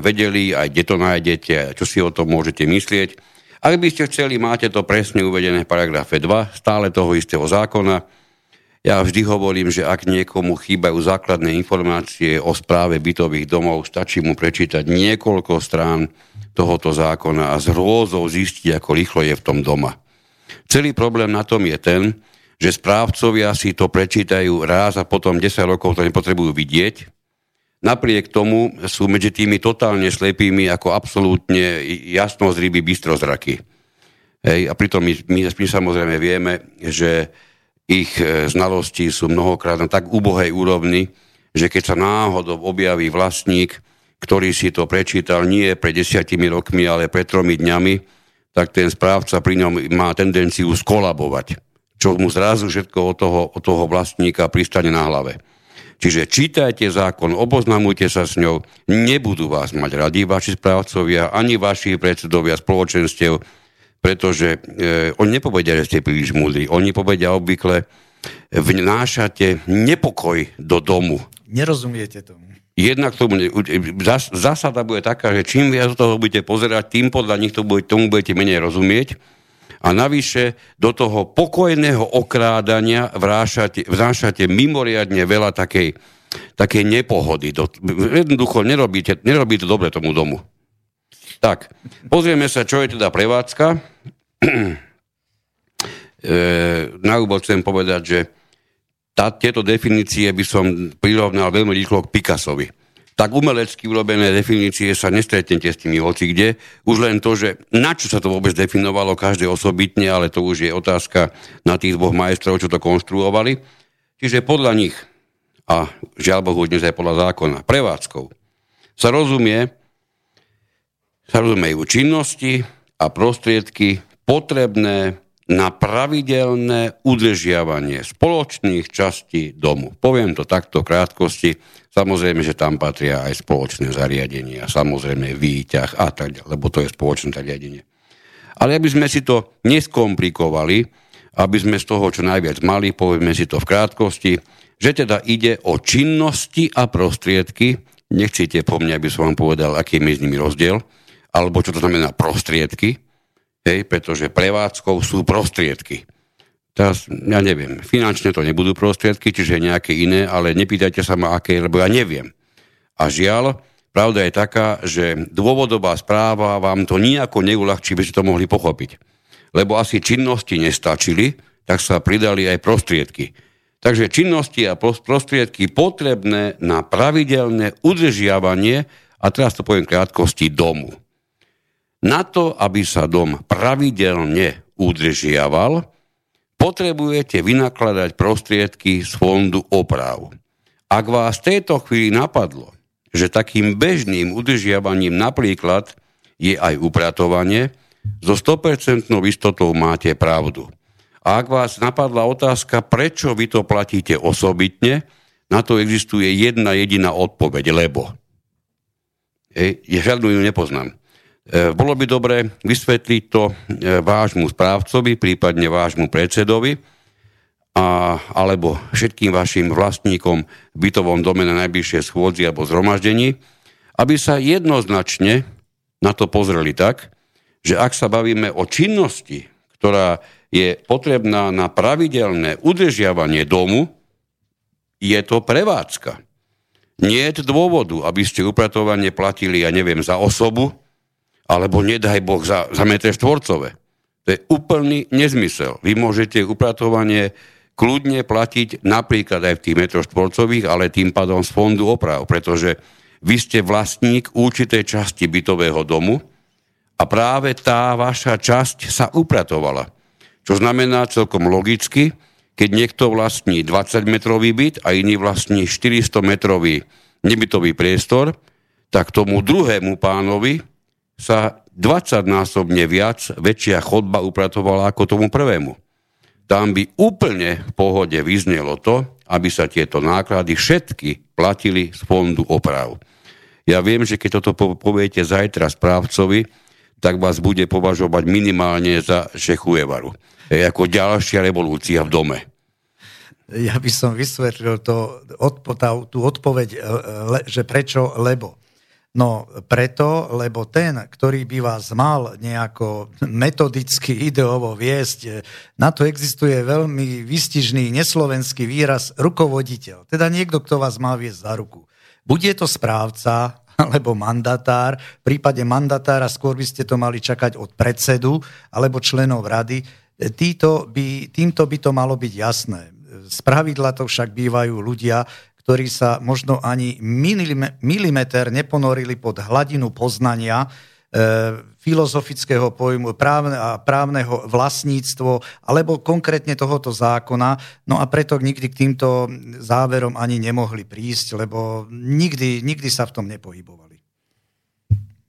A: vedeli, aj kde to nájdete, čo si o tom môžete myslieť. Ak by ste chceli, máte to presne uvedené v paragrafe 2, stále toho istého zákona. Ja vždy hovorím, že ak niekomu chýbajú základné informácie o správe bytových domov, stačí mu prečítať niekoľko strán tohoto zákona a z hrôzou zistiť, ako rýchlo je v tom doma. Celý problém na tom je ten, že správcovia si to prečítajú raz a potom 10 rokov to nepotrebujú vidieť. Napriek tomu sú medzi tými totálne slepými ako absolútne jasnozryby bystrozraky. Hej, a pritom my, my, my samozrejme vieme, že ich e, znalosti sú mnohokrát na tak ubohej úrovni, že keď sa náhodou objaví vlastník, ktorý si to prečítal nie pred desiatimi rokmi, ale pred tromi dňami, tak ten správca pri ňom má tendenciu skolabovať čo mu zrazu všetko od toho, od toho vlastníka pristane na hlave. Čiže čítajte zákon, oboznamujte sa s ňou, nebudú vás mať radi vaši správcovia, ani vaši predsedovia spoločenstiev, pretože e, oni nepovedia, že ste príliš múdri. Oni povedia obvykle, vnášate nepokoj do domu.
B: Nerozumiete tomu.
A: Jednak tomu, zásada bude taká, že čím viac toho budete pozerať, tým podľa nich to bude, tomu budete menej rozumieť a navyše do toho pokojného okrádania vrášate, vnášate mimoriadne veľa takej, takej nepohody. Do, jednoducho nerobíte, nerobíte dobre tomu domu. Tak, pozrieme sa, čo je teda prevádzka. e, na úvod chcem povedať, že tá, tieto definície by som prirovnal veľmi rýchlo k Picassovi tak umelecky urobené definície sa nestretnete s tými hoci kde. Už len to, že na čo sa to vôbec definovalo, každé osobitne, ale to už je otázka na tých dvoch majstrov, čo to konštruovali. Čiže podľa nich, a žiaľ Bohu dnes aj podľa zákona, prevádzkou, sa rozumie, sa rozumejú činnosti a prostriedky potrebné na pravidelné udržiavanie spoločných častí domu. Poviem to takto v krátkosti. Samozrejme, že tam patria aj spoločné zariadenia, samozrejme výťah a tak ďalej, lebo to je spoločné zariadenie. Ale aby sme si to neskomplikovali, aby sme z toho čo najviac mali, povieme si to v krátkosti, že teda ide o činnosti a prostriedky, nechcete po mne, aby som vám povedal, aký je medzi nimi rozdiel, alebo čo to znamená prostriedky, hej, pretože prevádzkou sú prostriedky. Teraz, ja neviem, finančne to nebudú prostriedky, čiže nejaké iné, ale nepýtajte sa ma aké, lebo ja neviem. A žiaľ, pravda je taká, že dôvodová správa vám to nejako neulahčí, by ste to mohli pochopiť. Lebo asi činnosti nestačili, tak sa pridali aj prostriedky. Takže činnosti a prostriedky potrebné na pravidelné udržiavanie, a teraz to poviem krátkosti, domu. Na to, aby sa dom pravidelne udržiaval, potrebujete vynakladať prostriedky z fondu oprav. Ak vás v tejto chvíli napadlo, že takým bežným udržiavaním napríklad je aj upratovanie, so 100% istotou máte pravdu. A ak vás napadla otázka, prečo vy to platíte osobitne, na to existuje jedna jediná odpoveď, lebo. Ej, žiadnu ju nepoznám. E, bolo by dobre vysvetliť to e, vášmu správcovi, prípadne vášmu predsedovi, a, alebo všetkým vašim vlastníkom v bytovom dome na najbližšie schôdzi alebo zhromaždení, aby sa jednoznačne na to pozreli tak, že ak sa bavíme o činnosti, ktorá je potrebná na pravidelné udržiavanie domu, je to prevádzka. Nie je dôvodu, aby ste upratovanie platili, ja neviem, za osobu, alebo nedaj Boh za, za metre štvorcové. To je úplný nezmysel. Vy môžete upratovanie kľudne platiť napríklad aj v tých metroch štvorcových, ale tým pádom z fondu oprav, pretože vy ste vlastník určitej časti bytového domu a práve tá vaša časť sa upratovala. Čo znamená celkom logicky, keď niekto vlastní 20-metrový byt a iný vlastní 400-metrový nebytový priestor, tak tomu druhému pánovi sa 20-násobne viac väčšia chodba upratovala ako tomu prvému. Tam by úplne v pohode vyznelo to, aby sa tieto náklady všetky platili z fondu oprav. Ja viem, že keď toto poviete zajtra správcovi, tak vás bude považovať minimálne za Šechujevaru. Je ako ďalšia revolúcia v dome.
B: Ja by som vysvetlil to, tú odpoveď, e, že prečo, lebo. No preto, lebo ten, ktorý by vás mal nejako metodicky, ideovo viesť, na to existuje veľmi vystižný neslovenský výraz rukovoditeľ. Teda niekto, kto vás má viesť za ruku. Bude to správca, alebo mandatár. V prípade mandatára skôr by ste to mali čakať od predsedu alebo členov rady. Týto by, týmto by to malo byť jasné. Z pravidla to však bývajú ľudia, ktorí sa možno ani milimeter neponorili pod hladinu poznania e, filozofického pojmu právne, a právneho vlastníctvo alebo konkrétne tohoto zákona. No a preto nikdy k týmto záverom ani nemohli prísť, lebo nikdy, nikdy sa v tom nepohybovali.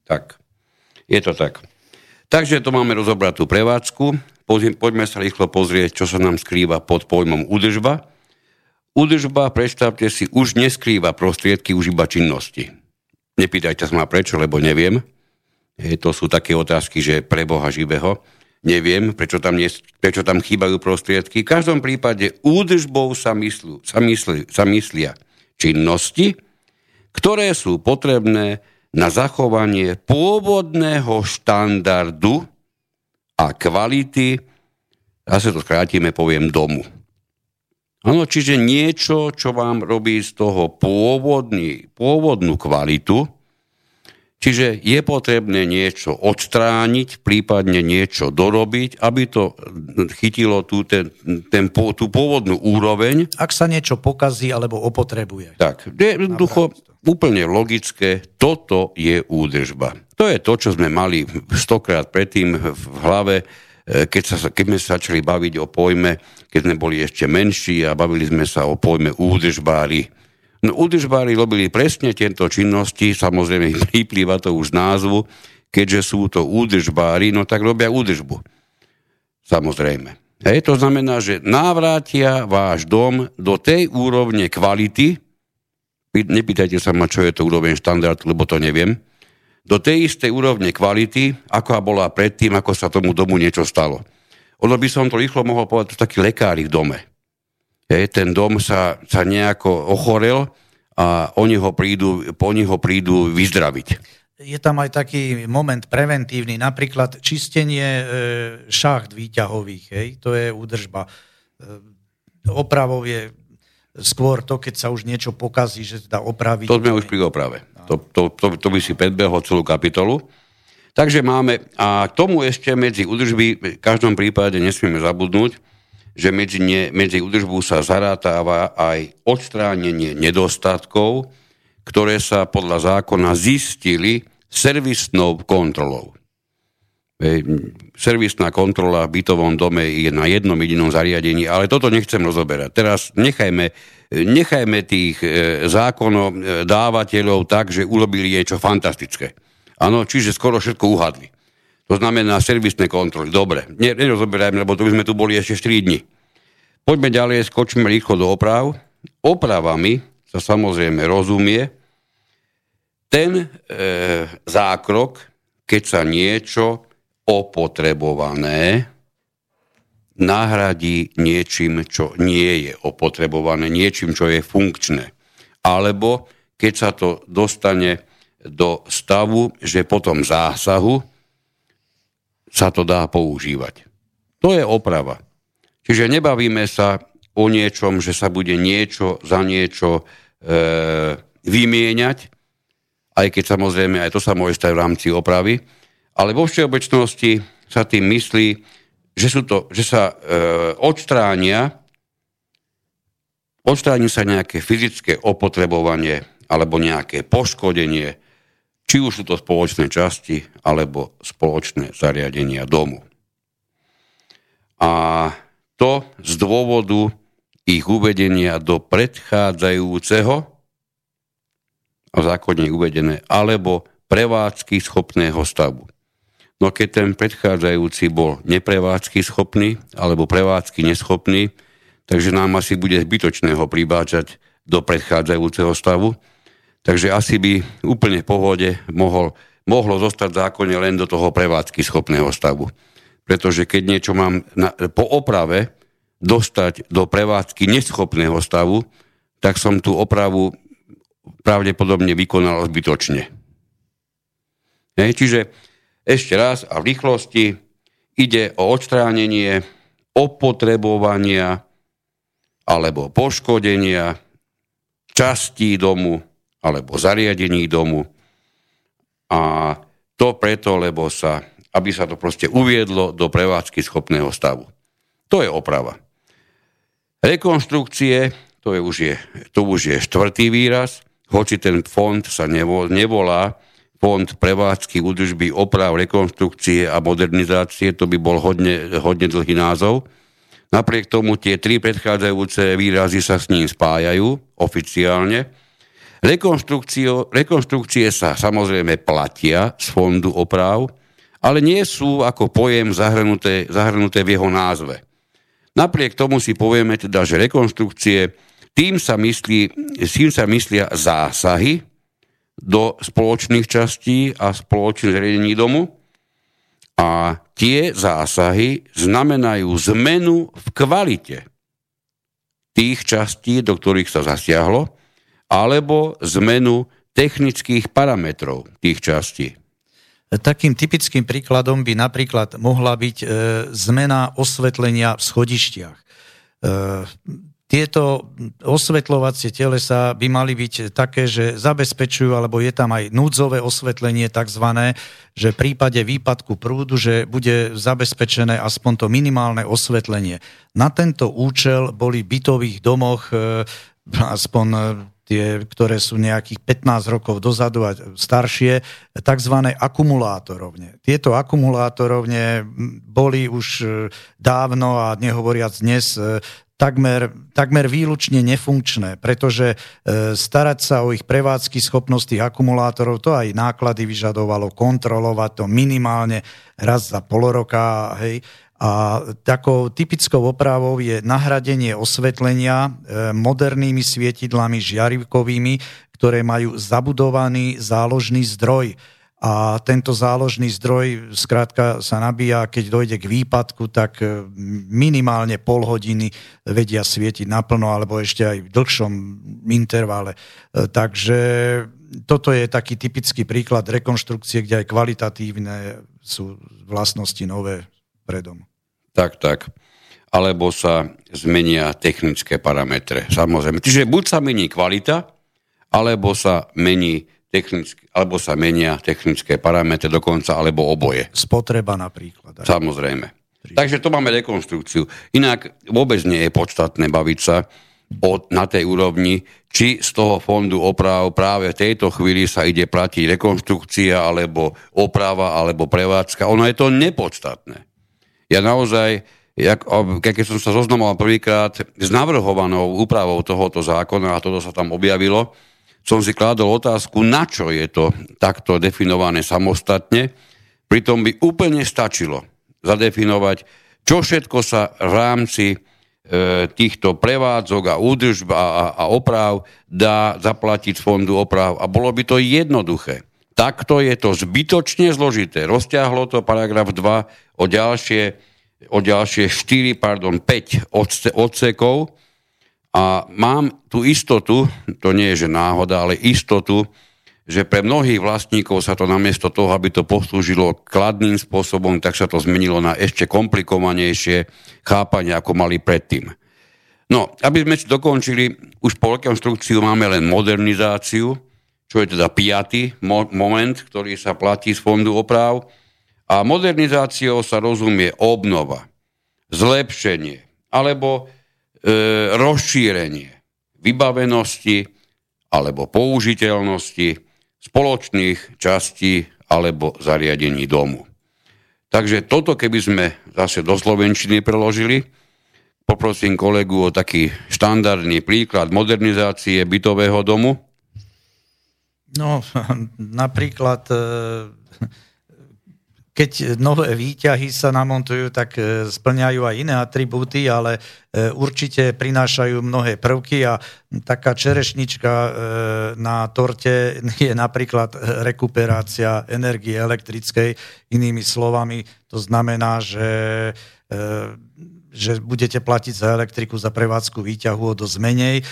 A: Tak, je to tak. Takže to máme rozobratú prevádzku. Poďme sa rýchlo pozrieť, čo sa nám skrýva pod pojmom údržba. Údržba, predstavte si, už neskrýva prostriedky, už iba činnosti. Nepýtajte sa ma prečo, lebo neviem. Je, to sú také otázky, že pre Boha živého. Neviem, prečo tam, nie, prečo tam chýbajú prostriedky. V každom prípade údržbou sa, myslú, sa, myslí, sa myslia činnosti, ktoré sú potrebné na zachovanie pôvodného štandardu a kvality, zase to skrátime, poviem, domu. Áno, čiže niečo, čo vám robí z toho pôvodný, pôvodnú kvalitu, čiže je potrebné niečo odstrániť, prípadne niečo dorobiť, aby to chytilo tú, ten, ten, tú pôvodnú úroveň.
B: Ak sa niečo pokazí alebo opotrebuje.
A: Tak, jednoducho úplne logické, toto je údržba. To je to, čo sme mali stokrát predtým v hlave, keď, sa, keď sme sa začali baviť o pojme, keď sme boli ešte menší a bavili sme sa o pojme údržbári. No údržbári robili presne tieto činnosti, samozrejme vyplýva to už z názvu, keďže sú to údržbári, no tak robia údržbu. Samozrejme. Hej, to znamená, že návrátia váš dom do tej úrovne kvality, nepýtajte sa ma, čo je to úroveň štandard, lebo to neviem, do tej istej úrovne kvality, ako bola predtým, ako sa tomu domu niečo stalo. Ono by som to rýchlo mohol povedať, to takí lekári v dome. Je, ten dom sa, sa nejako ochorel a oni ho prídu, oni ho prídu vyzdraviť.
B: Je tam aj taký moment preventívny, napríklad čistenie e, šacht výťahových, hej, to je údržba. E, opravov je skôr to, keď sa už niečo pokazí, že dá opraviť.
A: To sme už pri oprave. To, to, to, to by si predbehol celú kapitolu. Takže máme, a k tomu ešte medzi údržby, v každom prípade nesmieme zabudnúť, že medzi, ne, medzi údržbu sa zarátáva aj odstránenie nedostatkov, ktoré sa podľa zákona zistili servisnou kontrolou. Servisná kontrola v bytovom dome je na jednom jedinom zariadení, ale toto nechcem rozoberať. Teraz nechajme nechajme tých e, zákonov dávateľov tak, že urobili niečo fantastické. Áno, čiže skoro všetko uhadli. To znamená servisné kontroly. Dobre, nerozoberajme, lebo to by sme tu boli ešte 4 dní. Poďme ďalej, skočíme rýchlo do oprav. Opravami sa samozrejme rozumie ten e, zákrok, keď sa niečo opotrebované nahradí niečím, čo nie je opotrebované, niečím, čo je funkčné. Alebo keď sa to dostane do stavu, že potom zásahu sa to dá používať. To je oprava. Čiže nebavíme sa o niečom, že sa bude niečo za niečo e, vymieňať, aj keď samozrejme aj to sa môže stať v rámci opravy, ale vo všeobecnosti sa tým myslí, že, sú to, že sa e, odstránia odstráni sa nejaké fyzické opotrebovanie alebo nejaké poškodenie, či už sú to spoločné časti alebo spoločné zariadenia domu. A to z dôvodu ich uvedenia do predchádzajúceho, a zákone uvedené, alebo prevádzky schopného stavu. No keď ten predchádzajúci bol neprevádzky schopný alebo prevádzky neschopný, takže nám asi bude zbytočné ho pribáčať do predchádzajúceho stavu. Takže asi by úplne v pohode mohol, mohlo zostať zákone len do toho prevádzky schopného stavu. Pretože keď niečo mám na, po oprave dostať do prevádzky neschopného stavu, tak som tú opravu pravdepodobne vykonal zbytočne. Hej, čiže ešte raz a v rýchlosti ide o odstránenie opotrebovania alebo poškodenia častí domu alebo zariadení domu. A to preto, lebo sa, aby sa to proste uviedlo do prevádzky schopného stavu. To je oprava. Rekonštrukcie, to, je už, je, to už je štvrtý výraz, hoci ten fond sa nevolá fond prevádzky, údržby, oprav, rekonstrukcie a modernizácie, to by bol hodne, hodne dlhý názov. Napriek tomu tie tri predchádzajúce výrazy sa s ním spájajú oficiálne. Rekonstrukcie sa samozrejme platia z fondu oprav, ale nie sú ako pojem zahrnuté, zahrnuté v jeho názve. Napriek tomu si povieme teda, že rekonstrukcie tým sa, myslí, tým sa myslia zásahy do spoločných častí a spoločných zariadení domu a tie zásahy znamenajú zmenu v kvalite tých častí, do ktorých sa zasiahlo, alebo zmenu technických parametrov tých častí.
B: Takým typickým príkladom by napríklad mohla byť e, zmena osvetlenia v schodištiach. E, tieto osvetľovacie telesa by mali byť také, že zabezpečujú, alebo je tam aj núdzové osvetlenie tzv., že v prípade výpadku prúdu, že bude zabezpečené aspoň to minimálne osvetlenie. Na tento účel boli v bytových domoch e, aspoň e, tie, ktoré sú nejakých 15 rokov dozadu a staršie, tzv. akumulátorovne. Tieto akumulátorovne boli už e, dávno a nehovoriac dnes takmer, takmer výlučne nefunkčné, pretože e, starať sa o ich prevádzky schopnosť tých akumulátorov, to aj náklady vyžadovalo kontrolovať to minimálne raz za pol roka, hej, a takou typickou opravou je nahradenie osvetlenia e, modernými svietidlami žiarivkovými, ktoré majú zabudovaný záložný zdroj a tento záložný zdroj skrátka sa nabíja, keď dojde k výpadku, tak e, minimálne pol hodiny vedia svietiť naplno alebo ešte aj v dlhšom intervale. E, takže toto je taký typický príklad rekonštrukcie, kde aj kvalitatívne sú vlastnosti nové predom.
A: Tak, tak. Alebo sa zmenia technické parametre. Samozrejme. Čiže buď sa mení kvalita, alebo sa mení technicky, alebo sa menia technické parametre dokonca, alebo oboje.
B: Spotreba napríklad.
A: Aj. Samozrejme. Takže to máme rekonstrukciu. Inak vôbec nie je podstatné baviť sa o, na tej úrovni, či z toho fondu oprav práve v tejto chvíli sa ide platiť rekonstrukcia, alebo oprava, alebo prevádzka. Ono je to nepodstatné. Ja naozaj, jak, keď som sa zoznamoval prvýkrát s navrhovanou úpravou tohoto zákona a toto sa tam objavilo, som si kládol otázku, na čo je to takto definované samostatne. Pritom by úplne stačilo zadefinovať, čo všetko sa v rámci e, týchto prevádzok a údržb a, a, a oprav dá zaplatiť z fondu oprav a bolo by to jednoduché. Takto je to zbytočne zložité. Rozťahlo to paragraf 2 o ďalšie, o ďalšie 4, pardon, 5 odsekov, a mám tú istotu, to nie je že náhoda, ale istotu, že pre mnohých vlastníkov sa to namiesto toho, aby to poslúžilo kladným spôsobom, tak sa to zmenilo na ešte komplikovanejšie chápanie, ako mali predtým. No, aby sme dokončili, už po rekonstrukciu máme len modernizáciu, čo je teda piatý mo- moment, ktorý sa platí z fondu oprav. A modernizáciou sa rozumie obnova, zlepšenie, alebo rozšírenie vybavenosti alebo použiteľnosti spoločných častí alebo zariadení domu. Takže toto, keby sme zase do Slovenčiny preložili, poprosím kolegu o taký štandardný príklad modernizácie bytového domu.
B: No, napríklad e, keď nové výťahy sa namontujú, tak e, splňajú aj iné atribúty, ale e, určite prinášajú mnohé prvky a taká čerešnička e, na torte je napríklad rekuperácia energie elektrickej. Inými slovami, to znamená, že že budete platiť za elektriku, za prevádzku výťahu o dosť menej. E,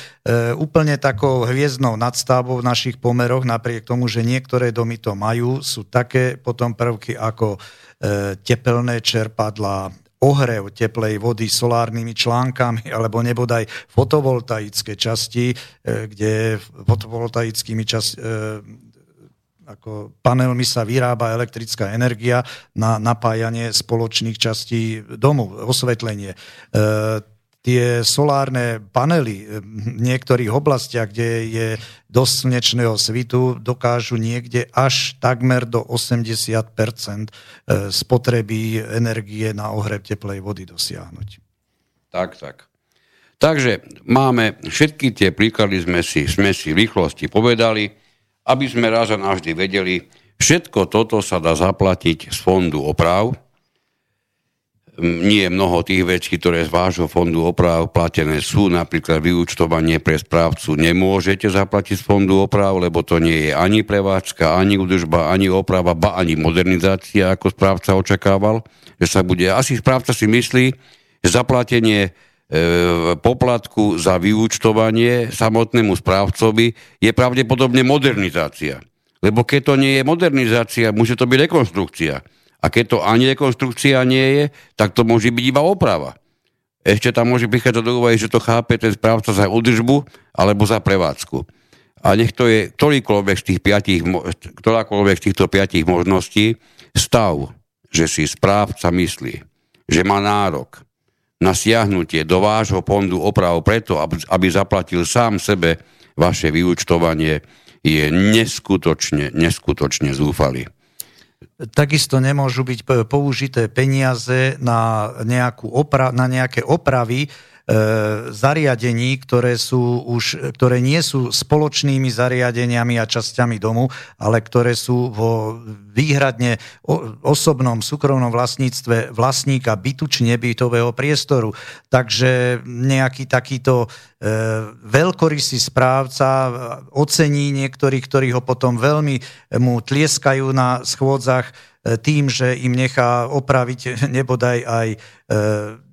B: úplne takou hviezdnou nadstavbou v našich pomeroch, napriek tomu, že niektoré domy to majú, sú také potom prvky ako e, tepelné čerpadlá, ohrev teplej vody solárnymi článkami alebo nebodaj fotovoltaické časti, e, kde fotovoltaickými časti e, ako panelmi sa vyrába elektrická energia na napájanie spoločných častí domu, osvetlenie. E, tie solárne panely v niektorých oblastiach, kde je dosť slnečného svitu, dokážu niekde až takmer do 80 e, spotreby energie na ohreb teplej vody dosiahnuť.
A: Tak, tak. Takže máme všetky tie príklady, sme si, sme si v rýchlosti povedali aby sme raz a navždy vedeli, všetko toto sa dá zaplatiť z fondu oprav. Nie mnoho tých vecí, ktoré z vášho fondu oprav platené sú, napríklad vyúčtovanie pre správcu nemôžete zaplatiť z fondu oprav, lebo to nie je ani prevádzka, ani údržba, ani oprava, ba ani modernizácia, ako správca očakával, že sa bude. Asi správca si myslí, že zaplatenie poplatku za vyúčtovanie samotnému správcovi je pravdepodobne modernizácia. Lebo keď to nie je modernizácia, môže to byť rekonstrukcia. A keď to ani rekonstrukcia nie je, tak to môže byť iba oprava. Ešte tam môže prichádzať do úvahy, že to chápe ten správca za údržbu alebo za prevádzku. A nech to je ktorýkoľvek z tých piatich, ktorákoľvek z týchto piatich možností stav, že si správca myslí, že má nárok na siahnutie do vášho fondu oprav preto, aby zaplatil sám sebe vaše vyúčtovanie, je neskutočne, neskutočne zúfalý.
B: Takisto nemôžu byť použité peniaze na, nejakú opra- na nejaké opravy, zariadení, ktoré, sú už, ktoré nie sú spoločnými zariadeniami a časťami domu, ale ktoré sú vo výhradne osobnom súkromnom vlastníctve vlastníka bytu či nebytového priestoru. Takže nejaký takýto e, veľkorysý správca ocení niektorých, ktorí ho potom veľmi mu tlieskajú na schôdzach e, tým, že im nechá opraviť nebodaj aj e,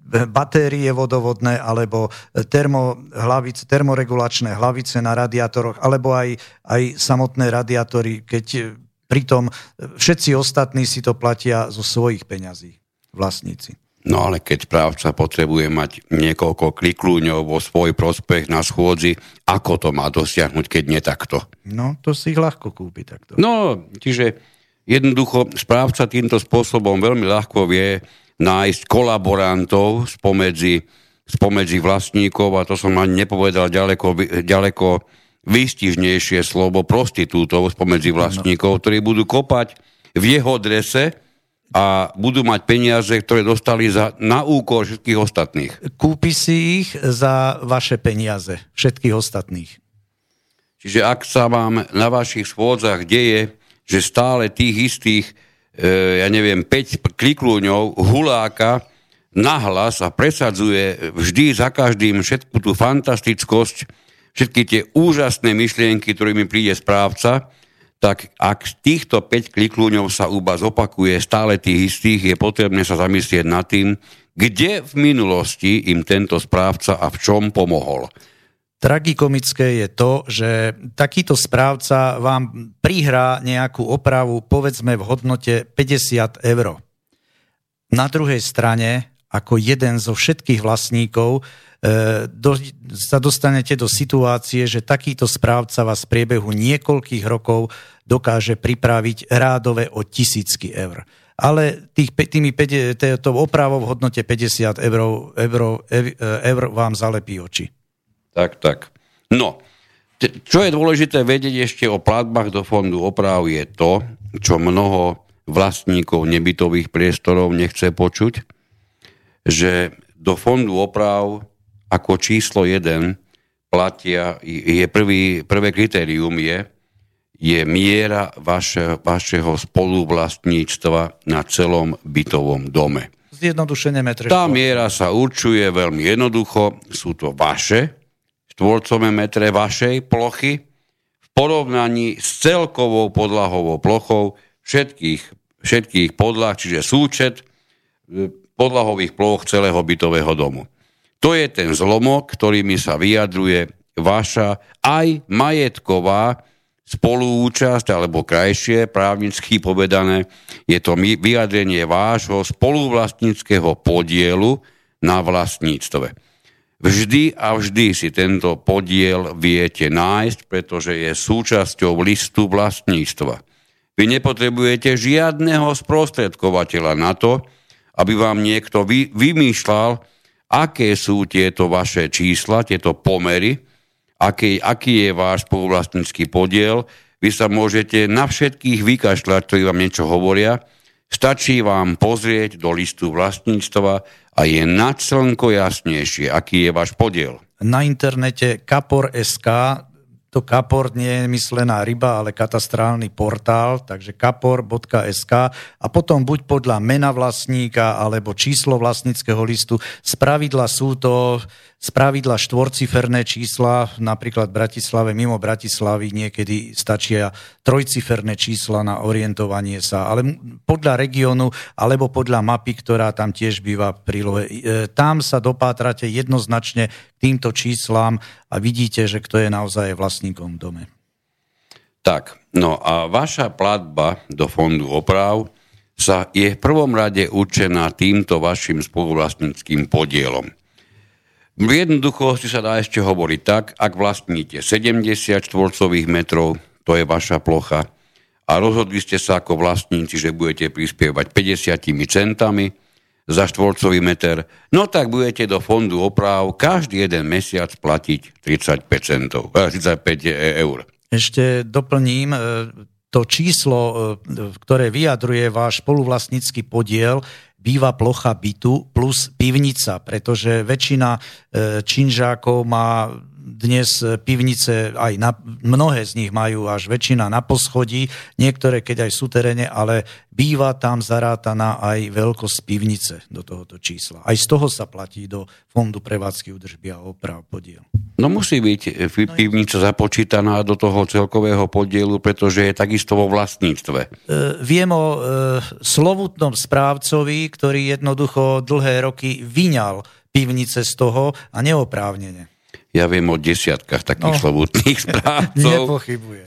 B: batérie vodovodné alebo termohlavice, termoregulačné hlavice na radiátoroch alebo aj, aj samotné radiátory, keď pritom všetci ostatní si to platia zo svojich peňazí, vlastníci.
A: No ale keď správca potrebuje mať niekoľko kliklúňov vo svoj prospech na schôdzi, ako to má dosiahnuť, keď nie takto?
B: No, to si ich ľahko kúpi takto.
A: No, čiže jednoducho správca týmto spôsobom veľmi ľahko vie nájsť kolaborantov spomedzi, spomedzi vlastníkov a to som ani nepovedal ďaleko, ďaleko výstižnejšie slovo prostitútov spomedzi vlastníkov, ktorí budú kopať v jeho drese a budú mať peniaze, ktoré dostali za, na úkor všetkých ostatných.
B: Kúpi si ich za vaše peniaze, všetkých ostatných.
A: Čiže ak sa vám na vašich schôdzach deje, že stále tých istých ja neviem, 5 kliklúňov huláka nahlas a presadzuje vždy za každým všetku tú fantastickosť, všetky tie úžasné myšlienky, ktorými príde správca, tak ak z týchto 5 kliklúňov sa úba zopakuje stále tých istých, je potrebné sa zamyslieť nad tým, kde v minulosti im tento správca a v čom pomohol.
B: Tragikomické je to, že takýto správca vám prihrá nejakú opravu, povedzme v hodnote 50 eur. Na druhej strane, ako jeden zo všetkých vlastníkov, e, do, sa dostanete do situácie, že takýto správca vás v priebehu niekoľkých rokov dokáže pripraviť rádové o tisícky eur. Ale tých, tými, to opravou v hodnote 50 eur, eur, eur, vám zalepí oči.
A: Tak, tak. No, čo je dôležité vedieť ešte o platbách do fondu oprav je to, čo mnoho vlastníkov nebytových priestorov nechce počuť, že do fondu oprav ako číslo 1 platia, je prvý, prvé kritérium je, je miera vaše, vašeho spoluvlastníctva na celom bytovom dome.
B: Zjednodušene metre.
A: Tá miera sa určuje veľmi jednoducho, sú to vaše štvorcové metre vašej plochy v porovnaní s celkovou podlahovou plochou všetkých, všetkých podlah, čiže súčet e, podlahových ploch celého bytového domu. To je ten zlomok, ktorými sa vyjadruje vaša aj majetková spolúčasť, alebo krajšie, právnicky povedané, je to vyjadrenie vášho spoluvlastníckého podielu na vlastníctve. Vždy a vždy si tento podiel viete nájsť, pretože je súčasťou listu vlastníctva. Vy nepotrebujete žiadneho sprostredkovateľa na to, aby vám niekto vy, vymýšľal, aké sú tieto vaše čísla, tieto pomery, aký, aký je váš spoluvlastnícky podiel. Vy sa môžete na všetkých vykašľať, ktorí vám niečo hovoria, Stačí vám pozrieť do listu vlastníctva a je na slnko jasnejšie, aký je váš podiel.
B: Na internete kapor.sk to kapor nie je myslená ryba, ale katastrálny portál, takže kapor.sk a potom buď podľa mena vlastníka alebo číslo vlastníckého listu. Z pravidla sú to z pravidla štvorciferné čísla, napríklad v Bratislave, mimo Bratislavy niekedy stačia trojciferné čísla na orientovanie sa, ale podľa regiónu alebo podľa mapy, ktorá tam tiež býva v prílohe. E, tam sa dopátrate jednoznačne týmto číslám a vidíte, že kto je naozaj vlastníkom v dome.
A: Tak, no a vaša platba do fondu oprav sa je v prvom rade určená týmto vašim spoluvlastníckým podielom. V jednoduchosti sa dá ešte hovoriť tak, ak vlastníte 70 štvorcových metrov, to je vaša plocha, a rozhodli ste sa ako vlastníci, že budete prispievať 50 centami za štvorcový meter, no tak budete do fondu oprav každý jeden mesiac platiť 35, centov, 35 eh, eur.
B: Ešte doplním, eh, to číslo, eh, ktoré vyjadruje váš spoluvlastnícky podiel, býva plocha bytu plus pivnica, pretože väčšina e, činžákov má dnes pivnice, aj na, mnohé z nich majú až väčšina na poschodí, niektoré keď aj sú teréne, ale býva tam zarátaná aj veľkosť pivnice do tohoto čísla. Aj z toho sa platí do Fondu prevádzky údržby a oprav podiel.
A: No musí byť no pivnica započítaná do toho celkového podielu, pretože je takisto vo vlastníctve. E,
B: viem o e, slovutnom správcovi, ktorý jednoducho dlhé roky vyňal pivnice z toho a neoprávnene.
A: Ja viem o desiatkách takých no, slovutných správcov.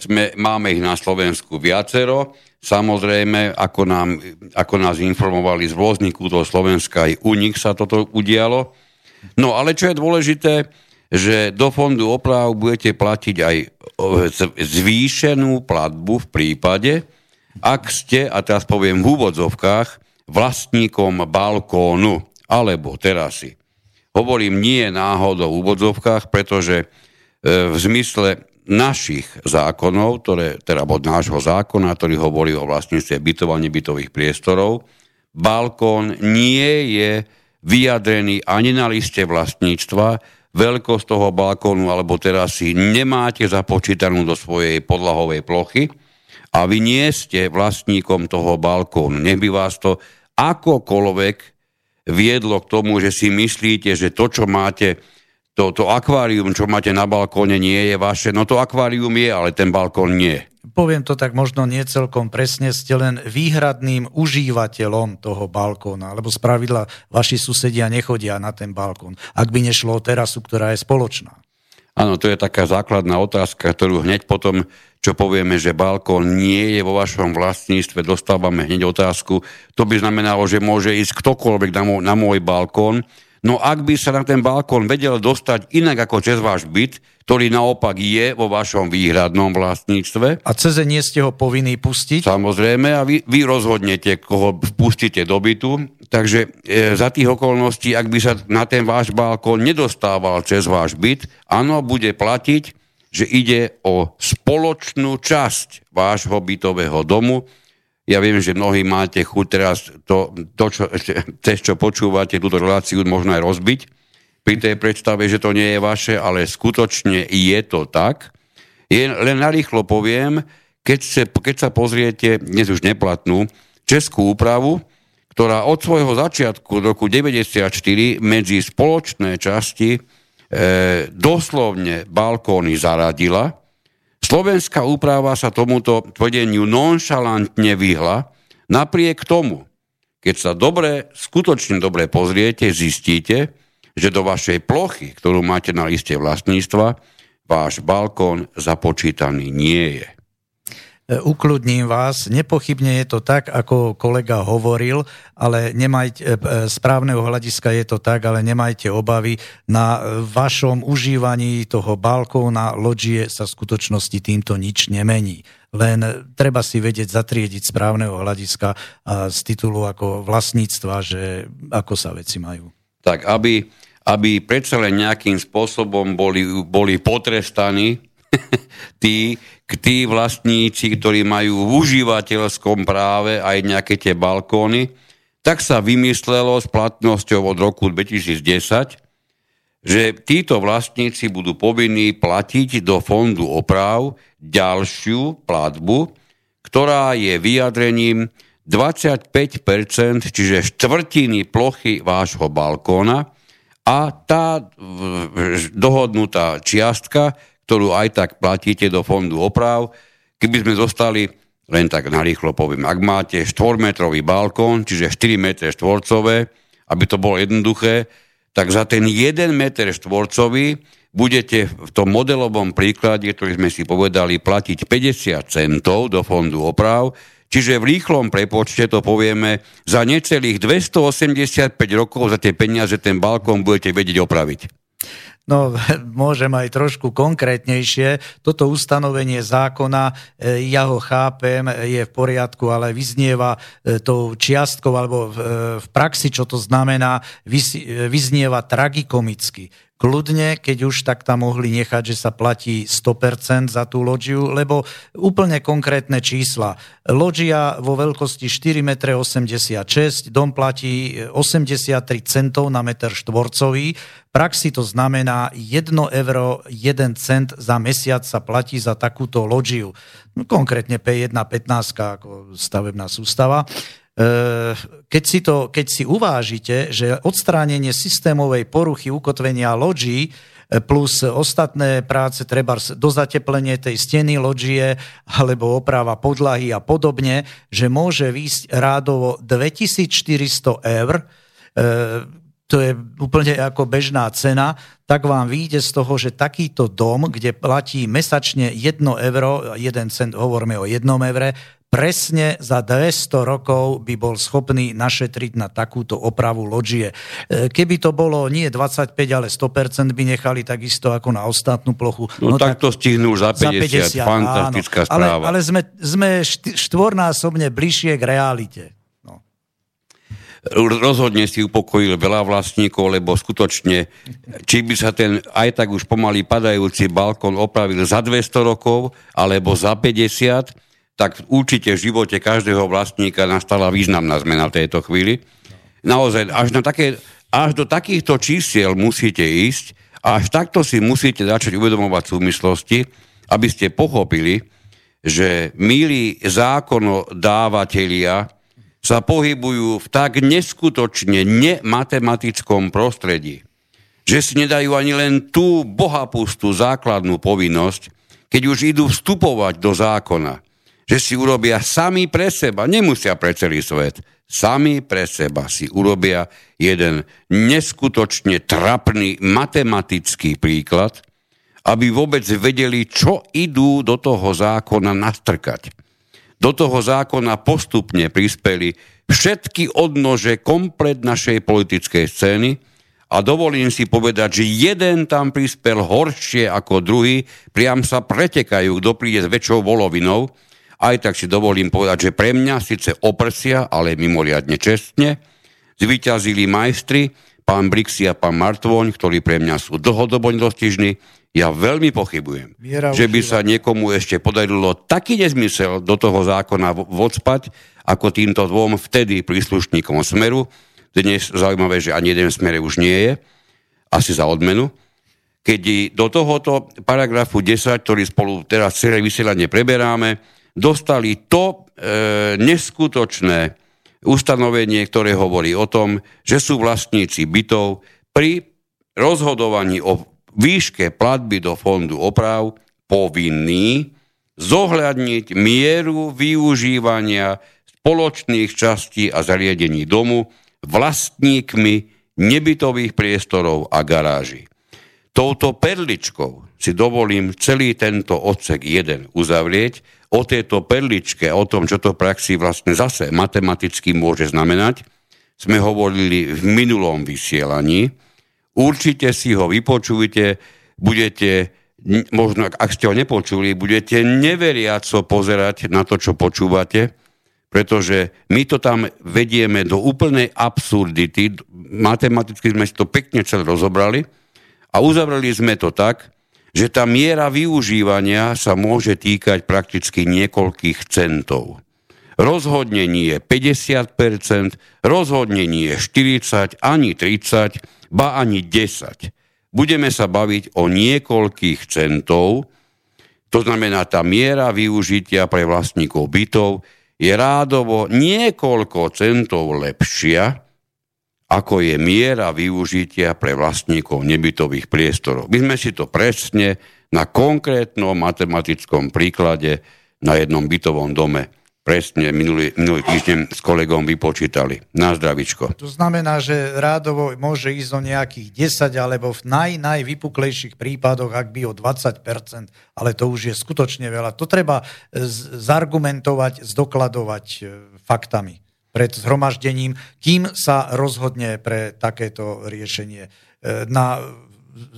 A: Sme, máme ich na Slovensku viacero. Samozrejme, ako, nám, ako nás informovali z rôznych kútov Slovenska, aj u nich sa toto udialo. No ale čo je dôležité, že do fondu oprav budete platiť aj zvýšenú platbu v prípade, ak ste, a teraz poviem v úvodzovkách, vlastníkom balkónu alebo terasy. Hovorím nie náhodou v úvodzovkách, pretože e, v zmysle našich zákonov, ktoré, teda od nášho zákona, ktorý hovorí o vlastníctve bytov a nebytových priestorov, balkón nie je vyjadrený ani na liste vlastníctva, veľkosť toho balkónu alebo terasy nemáte započítanú do svojej podlahovej plochy a vy nie ste vlastníkom toho balkónu. Nech by vás to akokoľvek viedlo k tomu, že si myslíte, že to, čo máte, to, to akvárium, čo máte na balkóne, nie je vaše. No to akvárium je, ale ten balkón nie.
B: Poviem to tak možno nie celkom presne, ste len výhradným užívateľom toho balkóna, lebo spravidla vaši susedia nechodia na ten balkón, ak by nešlo o terasu, ktorá je spoločná.
A: Áno, to je taká základná otázka, ktorú hneď potom, čo povieme, že balkón nie je vo vašom vlastníctve, dostávame hneď otázku. To by znamenalo, že môže ísť ktokoľvek na môj, na môj balkón. No ak by sa na ten balkón vedel dostať inak ako cez váš byt, ktorý naopak je vo vašom výhradnom vlastníctve.
B: A cez nie ste ho povinní pustiť?
A: Samozrejme, a vy, vy rozhodnete, koho pustíte do bytu. Takže e, za tých okolností, ak by sa na ten váš balkón nedostával cez váš byt, áno, bude platiť že ide o spoločnú časť vášho bytového domu. Ja viem, že mnohí máte chuť teraz to, to čo, cez čo počúvate túto reláciu možno aj rozbiť pri tej predstave, že to nie je vaše, ale skutočne je to tak. Je, len narýchlo poviem, keď, sa, keď sa pozriete, dnes už neplatnú, českú úpravu, ktorá od svojho začiatku roku 1994 medzi spoločné časti e, doslovne balkóny zaradila. Slovenská úprava sa tomuto tvrdeniu nonšalantne vyhla. Napriek tomu, keď sa dobre, skutočne dobre pozriete, zistíte, že do vašej plochy, ktorú máte na liste vlastníctva, váš balkón započítaný nie je.
B: E, ukludním vás, nepochybne je to tak, ako kolega hovoril, ale nemajte, e, z právneho hľadiska je to tak, ale nemajte obavy. Na vašom užívaní toho balkóna, loďie sa v skutočnosti týmto nič nemení. Len treba si vedieť zatriediť z právneho hľadiska a z titulu ako vlastníctva, že ako sa veci majú.
A: Tak, aby, aby predsa len nejakým spôsobom boli, boli potrestaní tí, tí vlastníci, ktorí majú v užívateľskom práve aj nejaké tie balkóny, tak sa vymyslelo s platnosťou od roku 2010, že títo vlastníci budú povinní platiť do fondu oprav ďalšiu platbu, ktorá je vyjadrením 25%, čiže štvrtiny plochy vášho balkóna a tá dohodnutá čiastka ktorú aj tak platíte do fondu oprav. Keby sme zostali, len tak narýchlo poviem, ak máte 4-metrový balkón, čiže 4 m štvorcové, aby to bolo jednoduché, tak za ten 1 m štvorcový budete v tom modelovom príklade, ktorý sme si povedali, platiť 50 centov do fondu oprav, čiže v rýchlom prepočte to povieme, za necelých 285 rokov za tie peniaze ten balkón budete vedieť opraviť.
B: No, môžem aj trošku konkrétnejšie. Toto ustanovenie zákona, e, ja ho chápem, je v poriadku, ale vyznieva e, tou čiastkou, alebo e, v praxi, čo to znamená, vyznieva tragikomicky kľudne, keď už tak tam mohli nechať, že sa platí 100% za tú loďiu, lebo úplne konkrétne čísla. Loďia vo veľkosti 4,86 m, dom platí 83 centov na meter štvorcový, praxi to znamená 1 euro 1 cent za mesiac sa platí za takúto loďiu. No, konkrétne P1 15 ako stavebná sústava. Keď si, to, keď si uvážite, že odstránenie systémovej poruchy ukotvenia loďí eh, plus ostatné práce, treba do zateplenie tej steny loďie alebo oprava podlahy a podobne, že môže výjsť rádovo 2400 eur, eh, to je úplne ako bežná cena, tak vám vyjde z toho, že takýto dom, kde platí mesačne 1 euro, 1 cent, hovoríme o 1 evre, presne za 200 rokov by bol schopný našetriť na takúto opravu loďie. E, keby to bolo nie 25, ale 100% by nechali takisto ako na ostatnú plochu.
A: No, no tak, tak to stihnú už za 50, za 50 fantastická áno. správa.
B: Ale, ale sme, sme štvornásobne bližšie k realite. No.
A: Rozhodne si upokojil veľa vlastníkov, lebo skutočne, či by sa ten aj tak už pomaly padajúci balkón opravil za 200 rokov, alebo za 50, tak určite v živote každého vlastníka nastala významná zmena v tejto chvíli. Naozaj, až, na také, až do takýchto čísiel musíte ísť až takto si musíte začať uvedomovať súvislosti, aby ste pochopili, že milí zákonodávatelia sa pohybujú v tak neskutočne nematematickom prostredí, že si nedajú ani len tú bohapustú základnú povinnosť, keď už idú vstupovať do zákona, že si urobia sami pre seba, nemusia pre celý svet, sami pre seba si urobia jeden neskutočne trapný matematický príklad, aby vôbec vedeli, čo idú do toho zákona nastrkať. Do toho zákona postupne prispeli všetky odnože komplet našej politickej scény a dovolím si povedať, že jeden tam prispel horšie ako druhý, priam sa pretekajú, kto príde s väčšou volovinou, aj tak si dovolím povedať, že pre mňa síce oprsia, ale mimoriadne čestne, zvyťazili majstri, pán Brixi a pán Martvoň, ktorí pre mňa sú dlhodobo nedostižní, ja veľmi pochybujem, Miera že by sa niekomu ešte podarilo taký nezmysel do toho zákona vodspať, ako týmto dvom vtedy príslušníkom Smeru. Dnes zaujímavé, že ani jeden Smere už nie je, asi za odmenu. Keď do tohoto paragrafu 10, ktorý spolu teraz celé vysielanie preberáme, dostali to e, neskutočné ustanovenie, ktoré hovorí o tom, že sú vlastníci bytov pri rozhodovaní o výške platby do fondu oprav povinní zohľadniť mieru využívania spoločných častí a zariadení domu vlastníkmi nebytových priestorov a garáží. Touto perličkou si dovolím celý tento odsek 1 uzavrieť, o tejto perličke, o tom, čo to v praxi vlastne zase matematicky môže znamenať, sme hovorili v minulom vysielaní. Určite si ho vypočujte, budete, možno ak ste ho nepočuli, budete neveriaco pozerať na to, čo počúvate, pretože my to tam vedieme do úplnej absurdity. Matematicky sme si to pekne celé rozobrali a uzavreli sme to tak, že tá miera využívania sa môže týkať prakticky niekoľkých centov. Rozhodne nie 50%, rozhodne nie 40, ani 30, ba ani 10. Budeme sa baviť o niekoľkých centov, to znamená, tá miera využitia pre vlastníkov bytov je rádovo niekoľko centov lepšia, ako je miera využitia pre vlastníkov nebytových priestorov. My sme si to presne na konkrétnom matematickom príklade na jednom bytovom dome presne minulý, minulý týždeň s kolegom vypočítali. Na zdravičko.
B: To znamená, že rádovo môže ísť o nejakých 10 alebo v naj, najvypuklejších prípadoch, ak by o 20%, ale to už je skutočne veľa. To treba zargumentovať, zdokladovať e, faktami pred zhromaždením, kým sa rozhodne pre takéto riešenie e, na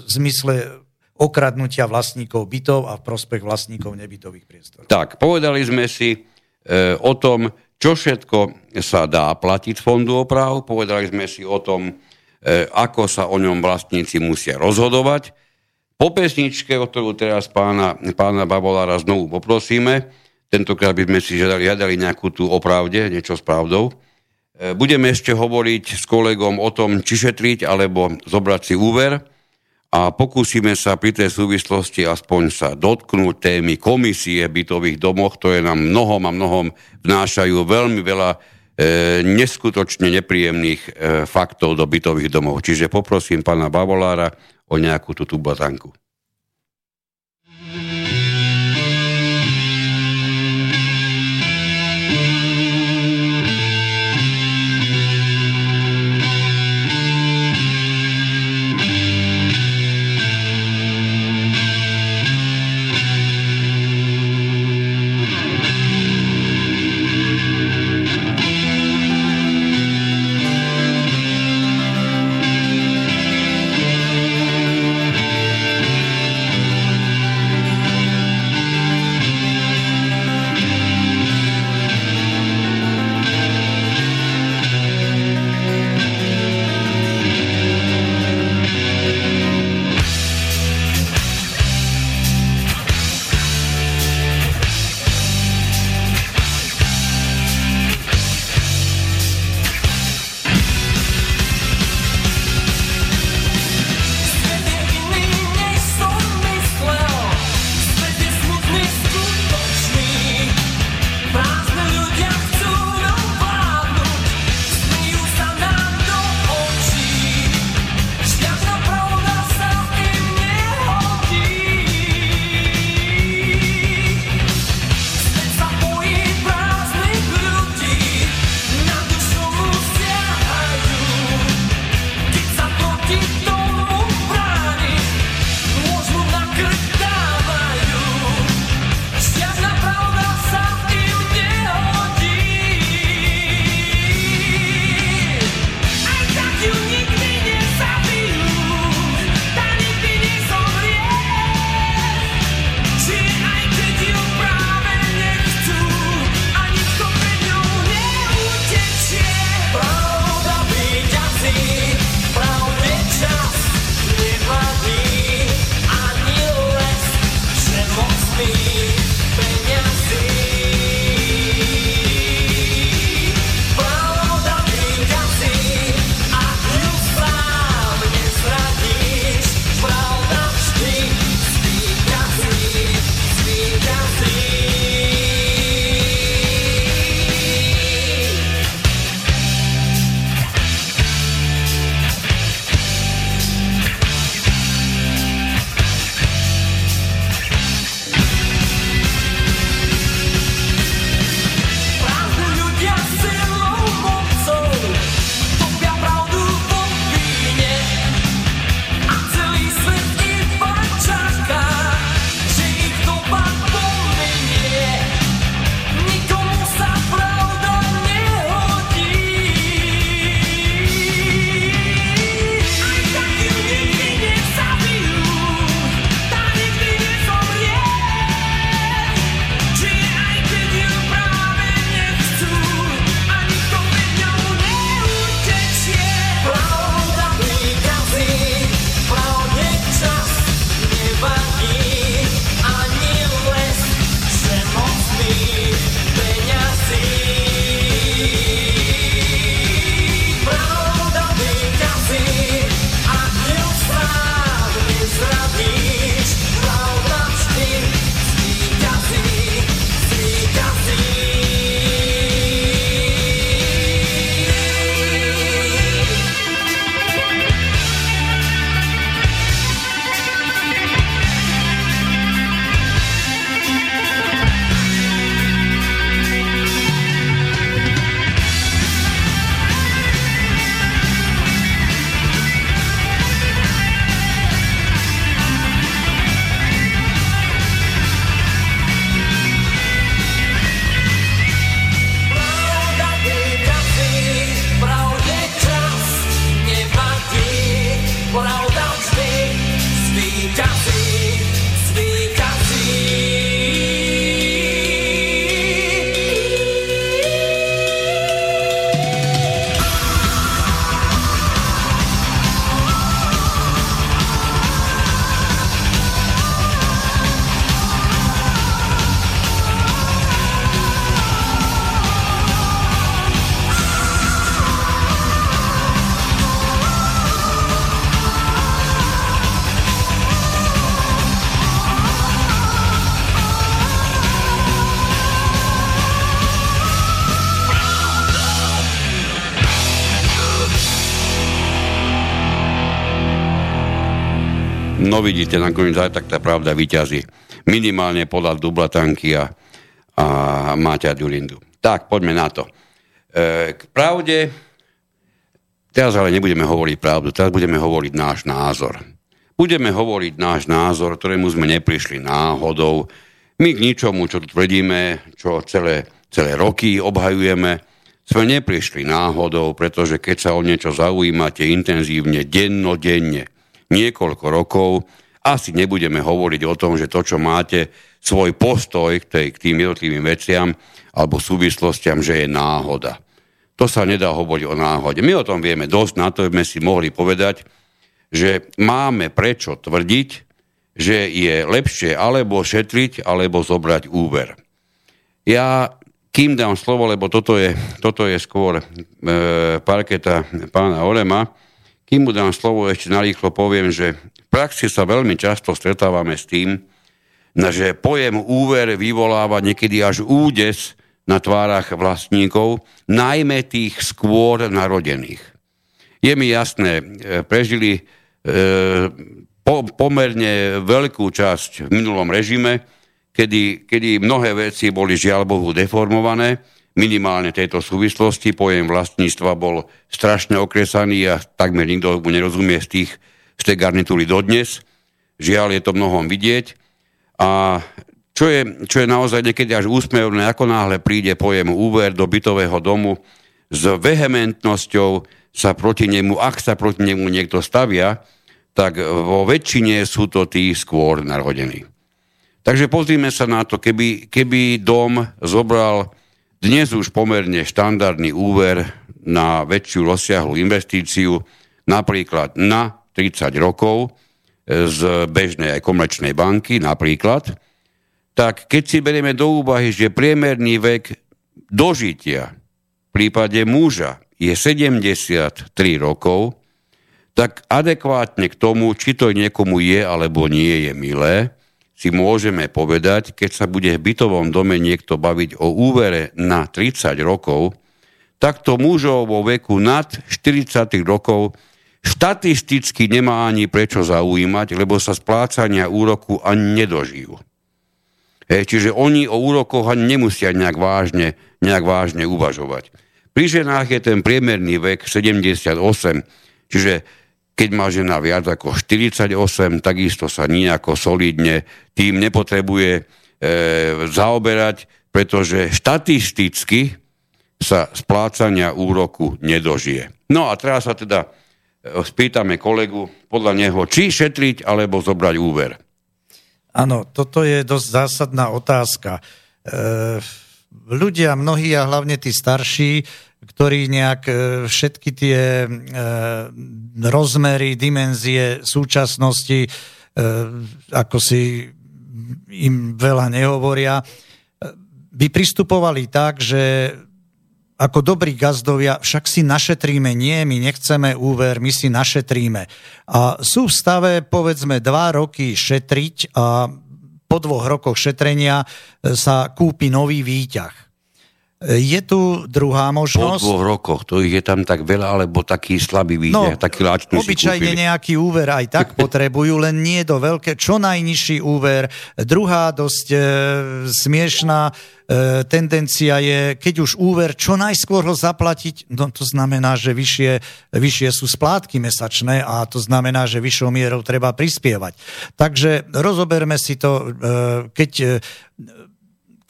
B: zmysle okradnutia vlastníkov bytov a v prospech vlastníkov nebytových priestorov.
A: Tak, povedali sme si e, o tom, čo všetko sa dá platiť fondu oprav, povedali sme si o tom, e, ako sa o ňom vlastníci musia rozhodovať. Po pesničke, o ktorú teraz pána, pána Babolára znovu poprosíme, Tentokrát by sme si žiadali, žiadali nejakú tú opravde, niečo s pravdou. E, budeme ešte hovoriť s kolegom o tom, či šetriť alebo zobrať si úver a pokúsime sa pri tej súvislosti aspoň sa dotknúť témy komisie bytových domoch, ktoré nám mnohom a mnohom vnášajú veľmi veľa e, neskutočne nepríjemných e, faktov do bytových domov. Čiže poprosím pána Bavolára o nejakú tú bazanku. No vidíte, nakoniec aj tak tá pravda vyťazí. Minimálne podľa Dublatanky a, a Máťa Dulindu. Tak, poďme na to. E, k pravde, teraz ale nebudeme hovoriť pravdu, teraz budeme hovoriť náš názor. Budeme hovoriť náš názor, ktorému sme neprišli náhodou. My k ničomu, čo tvrdíme, čo celé, celé roky obhajujeme, sme neprišli náhodou, pretože keď sa o niečo zaujímate intenzívne, dennodenne, niekoľko rokov, asi nebudeme hovoriť o tom, že to, čo máte, svoj postoj k, tej, k tým jednotlivým veciam alebo súvislostiam, že je náhoda. To sa nedá hovoriť o náhode. My o tom vieme dosť, na to sme si mohli povedať, že máme prečo tvrdiť, že je lepšie alebo šetriť, alebo zobrať úver. Ja kým dám slovo, lebo toto je, toto je skôr e, parketa pána Orema, kým mu dám slovo, ešte narýchlo poviem, že v praxi sa veľmi často stretávame s tým, že pojem úver vyvoláva niekedy až údes na tvárach vlastníkov, najmä tých skôr narodených. Je mi jasné, e, prežili e, po, pomerne veľkú časť v minulom režime, kedy, kedy mnohé veci boli žiaľ Bohu deformované, minimálne tejto súvislosti. Pojem vlastníctva bol strašne okresaný a takmer nikto mu nerozumie z, tých, z tej garnitúry dodnes. Žiaľ, je to mnohom vidieť. A čo je, čo je naozaj niekedy až úsmevné, ako náhle príde pojem úver do bytového domu, s vehementnosťou sa proti nemu, ak sa proti nemu niekto stavia, tak vo väčšine sú to tí skôr narodení. Takže pozrime sa na to, keby, keby dom zobral dnes už pomerne štandardný úver na väčšiu rozsiahlu investíciu, napríklad na 30 rokov e, z bežnej aj komerčnej banky napríklad, tak keď si berieme do úvahy, že priemerný vek dožitia v prípade muža je 73 rokov, tak adekvátne k tomu, či to niekomu je alebo nie je milé, si môžeme povedať, keď sa bude v bytovom dome niekto baviť o úvere na 30 rokov, takto mužov vo veku nad 40 rokov štatisticky nemá ani prečo zaujímať, lebo sa splácania úroku ani nedožijú. He, čiže oni o úrokoch ani nemusia nejak vážne, nejak vážne uvažovať. Pri ženách je ten priemerný vek 78, čiže keď má žena viac ako 48, takisto sa nejako solidne tým nepotrebuje e, zaoberať, pretože štatisticky sa splácania úroku nedožije. No a teraz sa teda e, spýtame kolegu podľa neho, či šetriť alebo zobrať úver.
B: Áno, toto je dosť zásadná otázka. E, ľudia, mnohí a hlavne tí starší, ktorí nejak e, všetky tie e, rozmery, dimenzie súčasnosti, e, ako si im veľa nehovoria, by pristupovali tak, že ako dobrí gazdovia, však si našetríme, nie, my nechceme úver, my si našetríme. A sú v stave, povedzme, dva roky šetriť a po dvoch rokoch šetrenia sa kúpi nový výťah. Je tu druhá možnosť.
A: Po dvoch rokoch, to ich je tam tak veľa, alebo taký slabý výdej, no, taký láčný
B: Obyčajne nejaký úver aj tak potrebujú, len nie do veľké, čo najnižší úver. Druhá dosť e, smiešná e, tendencia je, keď už úver, čo najskôr ho zaplatiť, no to znamená, že vyššie, vyššie sú splátky mesačné a to znamená, že vyššou mierou treba prispievať. Takže rozoberme si to, e, keď e,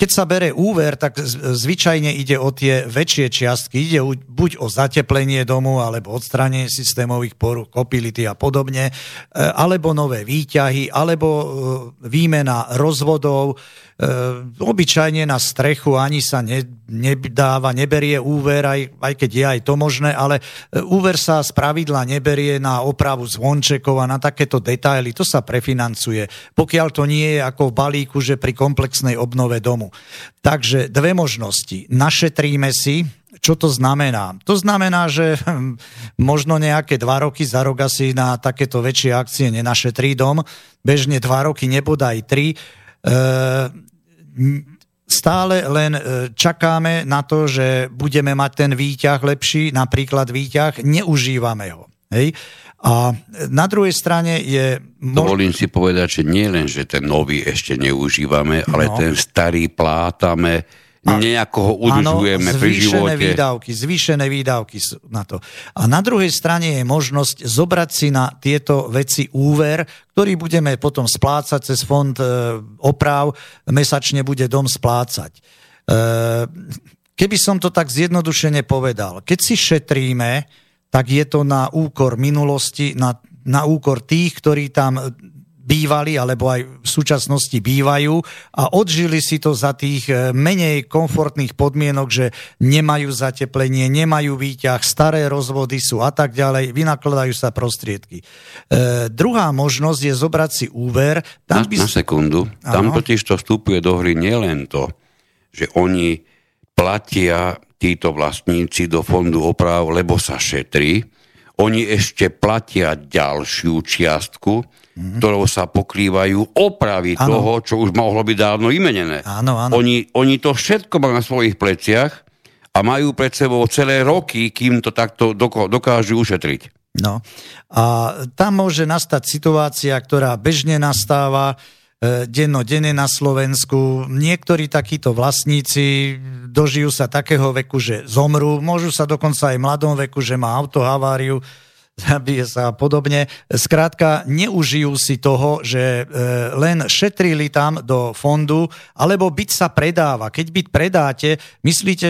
B: keď sa bere úver, tak zvyčajne ide o tie väčšie čiastky. Ide buď o zateplenie domu, alebo odstránenie systémových poruch, kopility a podobne, e, alebo nové výťahy, alebo e, výmena rozvodov, obyčajne na strechu ani sa ne, nedáva, neberie úver, aj, aj keď je aj to možné, ale e, úver sa z pravidla neberie na opravu zvončekov a na takéto detaily, to sa prefinancuje, pokiaľ to nie je ako v balíku, že pri komplexnej obnove domu. Takže dve možnosti. Našetríme si, čo to znamená? To znamená, že hm, možno nejaké dva roky za rok asi na takéto väčšie akcie nenašetrí dom, bežne dva roky nebodaj tri, stále len e, čakáme na to, že budeme mať ten výťah lepší, napríklad výťah, neužívame ho. Hej? A na druhej strane je...
A: Mož... Dovolím si povedať, že nie len, že ten nový ešte neužívame, ale no. ten starý plátame, nejako ho udržujeme áno, pri živote.
B: výdavky, zvýšené výdavky na to. A na druhej strane je možnosť zobrať si na tieto veci úver, ktorý budeme potom splácať cez fond e, oprav, mesačne bude dom splácať. E, keby som to tak zjednodušene povedal, keď si šetríme, tak je to na úkor minulosti, na, na úkor tých, ktorí tam bývali alebo aj v súčasnosti bývajú a odžili si to za tých e, menej komfortných podmienok, že nemajú zateplenie, nemajú výťah, staré rozvody sú a tak ďalej, vynakladajú sa prostriedky. E, druhá možnosť je zobrať si úver.
A: Tam na, by... na sekundu. Ano. Tam totiž to vstupuje do hry nielen to, že oni platia títo vlastníci do fondu oprav, lebo sa šetrí, oni ešte platia ďalšiu čiastku, mm-hmm. ktorou sa pokrývajú opravy ano. toho, čo už mohlo byť dávno imenené.
B: Áno, áno.
A: Oni, oni to všetko majú na svojich pleciach a majú pred sebou celé roky, kým to takto dokážu ušetriť.
B: No a tam môže nastať situácia, ktorá bežne nastáva, E, denno-denne na Slovensku. Niektorí takíto vlastníci dožijú sa takého veku, že zomrú, môžu sa dokonca aj v mladom veku, že má autohaváriu, zabije sa a podobne. Skrátka, neužijú si toho, že e, len šetrili tam do fondu, alebo byt sa predáva. Keď byt predáte, myslíte,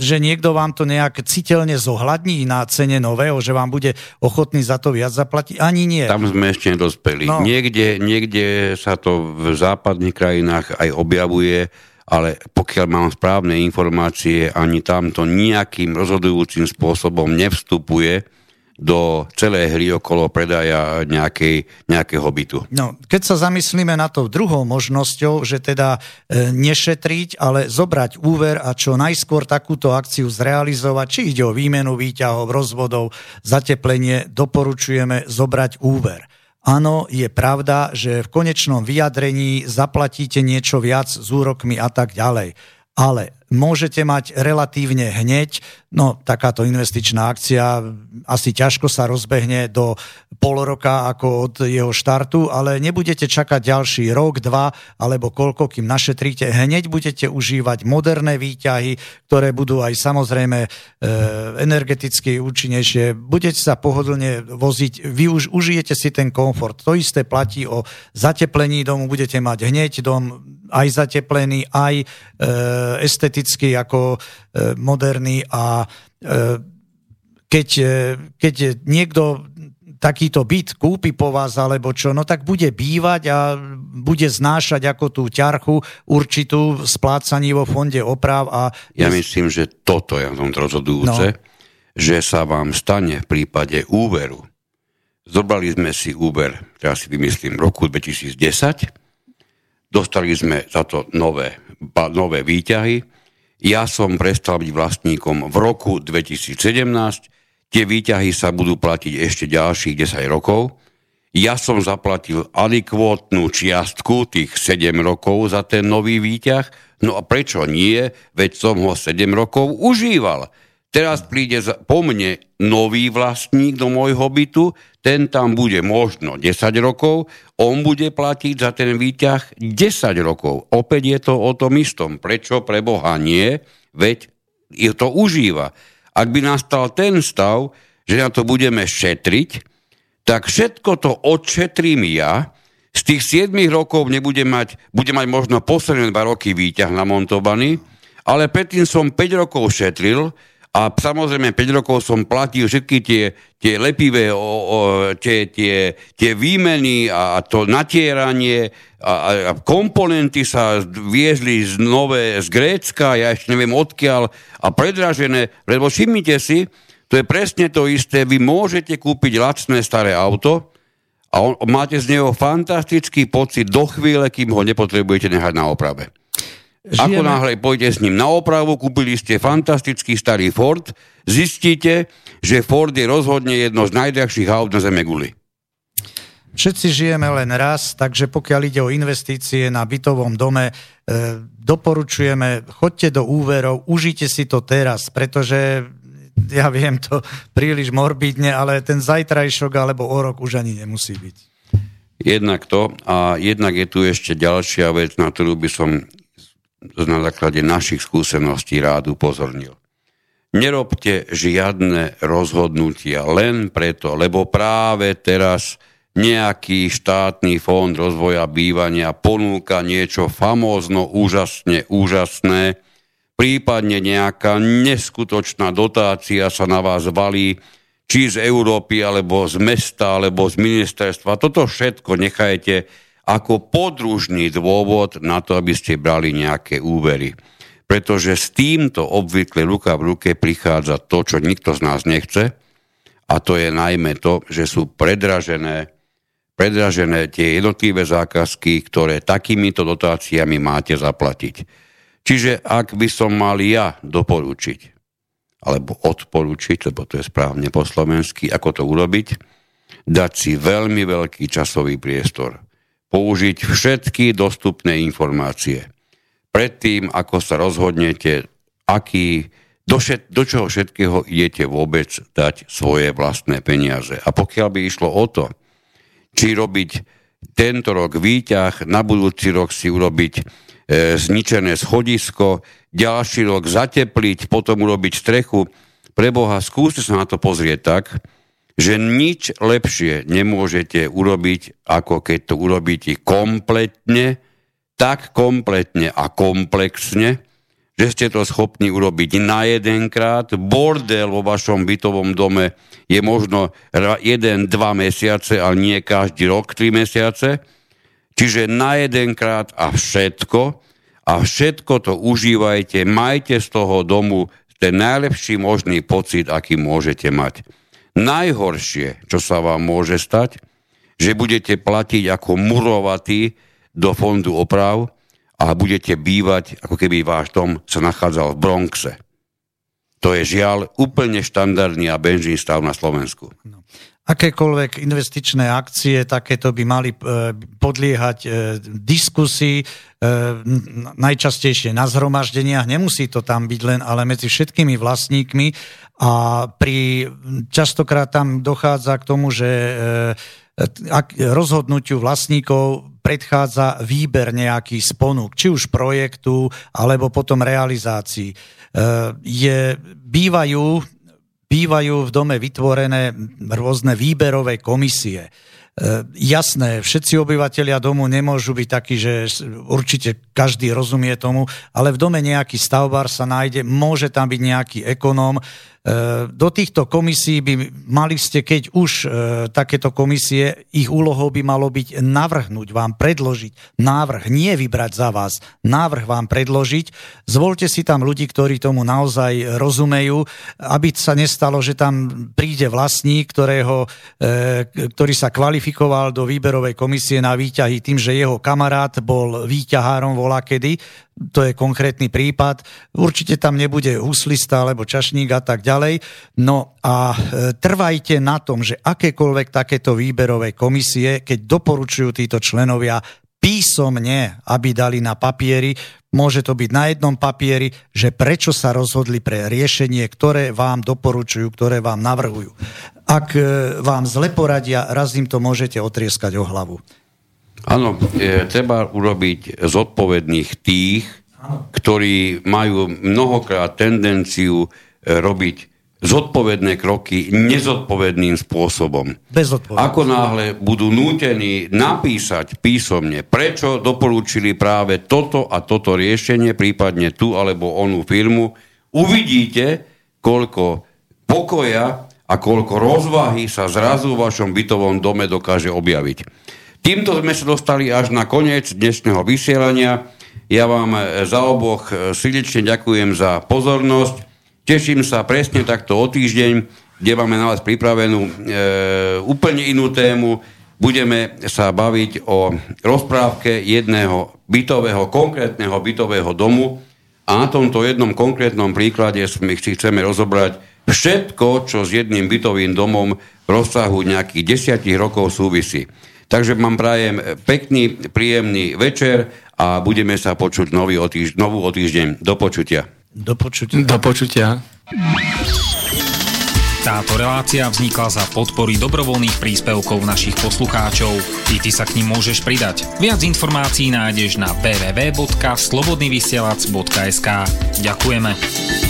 B: že niekto vám to nejak citeľne zohľadní na cene nového, že vám bude ochotný za to viac zaplatiť? Ani nie.
A: Tam sme ešte nedospeli. No. Niekde, niekde sa to v západných krajinách aj objavuje, ale pokiaľ mám správne informácie, ani tam to nejakým rozhodujúcim spôsobom nevstupuje do celej hry okolo predaja nejakej, nejakého bytu.
B: No, keď sa zamyslíme na to druhou možnosťou, že teda e, nešetriť, ale zobrať úver a čo najskôr takúto akciu zrealizovať, či ide o výmenu výťahov, rozvodov, zateplenie, doporučujeme zobrať úver. Áno, je pravda, že v konečnom vyjadrení zaplatíte niečo viac s úrokmi a tak ďalej. Ale môžete mať relatívne hneď, no takáto investičná akcia asi ťažko sa rozbehne do pol roka ako od jeho štartu, ale nebudete čakať ďalší rok, dva alebo koľko, kým našetríte. Hneď budete užívať moderné výťahy, ktoré budú aj samozrejme e, energeticky účinnejšie. Budete sa pohodlne voziť, vy už užijete si ten komfort. To isté platí o zateplení domu, budete mať hneď dom aj zateplený, aj e, esteticky ako e, moderný a e, keď, e, keď niekto takýto byt kúpi po vás alebo čo, no tak bude bývať a bude znášať ako tú ťarchu určitú splácaní vo fonde oprav. A...
A: Ja myslím, že toto je tom rozhodujúce, no. že sa vám stane v prípade úveru. Zobrali sme si úver, ja si vymyslím, v roku 2010, dostali sme za to nové, nové výťahy, ja som prestal byť vlastníkom v roku 2017, tie výťahy sa budú platiť ešte ďalších 10 rokov. Ja som zaplatil adekvótnu čiastku tých 7 rokov za ten nový výťah, no a prečo nie, veď som ho 7 rokov užíval. Teraz príde po mne nový vlastník do môjho bytu, ten tam bude možno 10 rokov, on bude platiť za ten výťah 10 rokov. Opäť je to o tom istom. Prečo pre Boha nie? Veď je to užíva. Ak by nastal ten stav, že na to budeme šetriť, tak všetko to odšetrím ja, z tých 7 rokov nebudem mať, budem mať možno posledné 2 roky výťah namontovaný, ale predtým som 5 rokov šetril, a samozrejme 5 rokov som platil všetky tie, tie lepivé o, o, tie, tie, tie výmeny a to natieranie a, a komponenty sa viezli z nové z Grécka, ja ešte neviem odkiaľ a predražené, lebo všimnite si, to je presne to isté, vy môžete kúpiť lacné staré auto a on, máte z neho fantastický pocit do chvíle, kým ho nepotrebujete nehať na oprave. Žijeme... Ako náhle pôjdete s ním na opravu, kúpili ste fantastický starý Ford, zistíte, že Ford je rozhodne jedno z najdrahších aut na Zeme guli.
B: Všetci žijeme len raz, takže pokiaľ ide o investície na bytovom dome, e, doporučujeme, chodte do úverov, užite si to teraz, pretože ja viem to príliš morbidne, ale ten zajtrajšok alebo o rok už ani nemusí byť.
A: Jednak to a jednak je tu ešte ďalšia vec, na ktorú by som na základe našich skúseností rád upozornil. Nerobte žiadne rozhodnutia len preto, lebo práve teraz nejaký štátny fond rozvoja bývania ponúka niečo famózno, úžasne, úžasné, prípadne nejaká neskutočná dotácia sa na vás valí, či z Európy, alebo z mesta, alebo z ministerstva. Toto všetko nechajte ako podružný dôvod na to, aby ste brali nejaké úvery. Pretože s týmto obvykle ruka v ruke prichádza to, čo nikto z nás nechce, a to je najmä to, že sú predražené, predražené tie jednotlivé zákazky, ktoré takýmito dotáciami máte zaplatiť. Čiže ak by som mal ja doporučiť, alebo odporučiť, lebo to je správne po slovensky, ako to urobiť, dať si veľmi veľký časový priestor. Použiť všetky dostupné informácie. Predtým, ako sa rozhodnete, aký, do, všet, do čoho všetkého idete vôbec dať svoje vlastné peniaze. A pokiaľ by išlo o to, či robiť tento rok výťah, na budúci rok si urobiť e, zničené schodisko, ďalší rok zatepliť, potom urobiť strechu. Preboha, skúste sa na to pozrieť tak, že nič lepšie nemôžete urobiť, ako keď to urobíte kompletne, tak kompletne a komplexne, že ste to schopní urobiť na jedenkrát. Bordel vo vašom bytovom dome je možno jeden, dva mesiace, ale nie každý rok, tri mesiace Čiže na jedenkrát a všetko a všetko to užívajte, majte z toho domu ten najlepší možný pocit, aký môžete mať. Najhoršie, čo sa vám môže stať, že budete platiť ako murovatý do fondu oprav a budete bývať, ako keby váš dom sa nachádzal v Bronxe. To je žiaľ úplne štandardný a bežný stav na Slovensku. No
B: akékoľvek investičné akcie takéto by mali e, podliehať e, diskusii, e, najčastejšie na zhromaždeniach, nemusí to tam byť len, ale medzi všetkými vlastníkmi a pri, častokrát tam dochádza k tomu, že rozhodnutiu vlastníkov predchádza výber nejakých sponúk, či už projektu, alebo potom realizácii. Je, bývajú bývajú v dome vytvorené rôzne výberové komisie. E, jasné, všetci obyvateľia domu nemôžu byť takí, že určite každý rozumie tomu, ale v dome nejaký stavbar sa nájde, môže tam byť nejaký ekonóm, do týchto komisí by mali ste, keď už e, takéto komisie, ich úlohou by malo byť navrhnúť vám, predložiť návrh, nie vybrať za vás, návrh vám predložiť. Zvolte si tam ľudí, ktorí tomu naozaj rozumejú, aby sa nestalo, že tam príde vlastník, ktorého, e, ktorý sa kvalifikoval do výberovej komisie na výťahy tým, že jeho kamarát bol výťahárom volakedy, to je konkrétny prípad. Určite tam nebude huslista alebo čašník a tak ďalej. No a e, trvajte na tom, že akékoľvek takéto výberové komisie, keď doporučujú títo členovia písomne, aby dali na papieri, môže to byť na jednom papieri, že prečo sa rozhodli pre riešenie, ktoré vám doporučujú, ktoré vám navrhujú. Ak e, vám zle poradia, raz im to môžete otrieskať o hlavu.
A: Áno, e, treba urobiť zodpovedných tých, ktorí majú mnohokrát tendenciu e, robiť zodpovedné kroky nezodpovedným spôsobom. Ako náhle budú nútení napísať písomne, prečo doporučili práve toto a toto riešenie, prípadne tú alebo onú firmu, uvidíte, koľko pokoja a koľko rozvahy sa zrazu v vašom bytovom dome dokáže objaviť. Týmto sme sa dostali až na koniec dnešného vysielania. Ja vám e, za oboch e, srdečne ďakujem za pozornosť. Teším sa presne takto o týždeň, kde máme na vás pripravenú e, úplne inú tému. Budeme sa baviť o rozprávke jedného bytového, konkrétneho bytového domu a na tomto jednom konkrétnom príklade si chceme rozobrať všetko, čo s jedným bytovým domom v rozsahu nejakých desiatich rokov súvisí. Takže vám prajem pekný, príjemný večer a budeme sa počuť nový o týž- novú o týždeň. Do počutia.
B: Do počutia.
C: Do počutia. Táto relácia vznikla za podpory dobrovoľných príspevkov našich poslucháčov. I ty sa k ním môžeš pridať. Viac informácií nájdeš na www.slobodnyvysielac.sk Ďakujeme.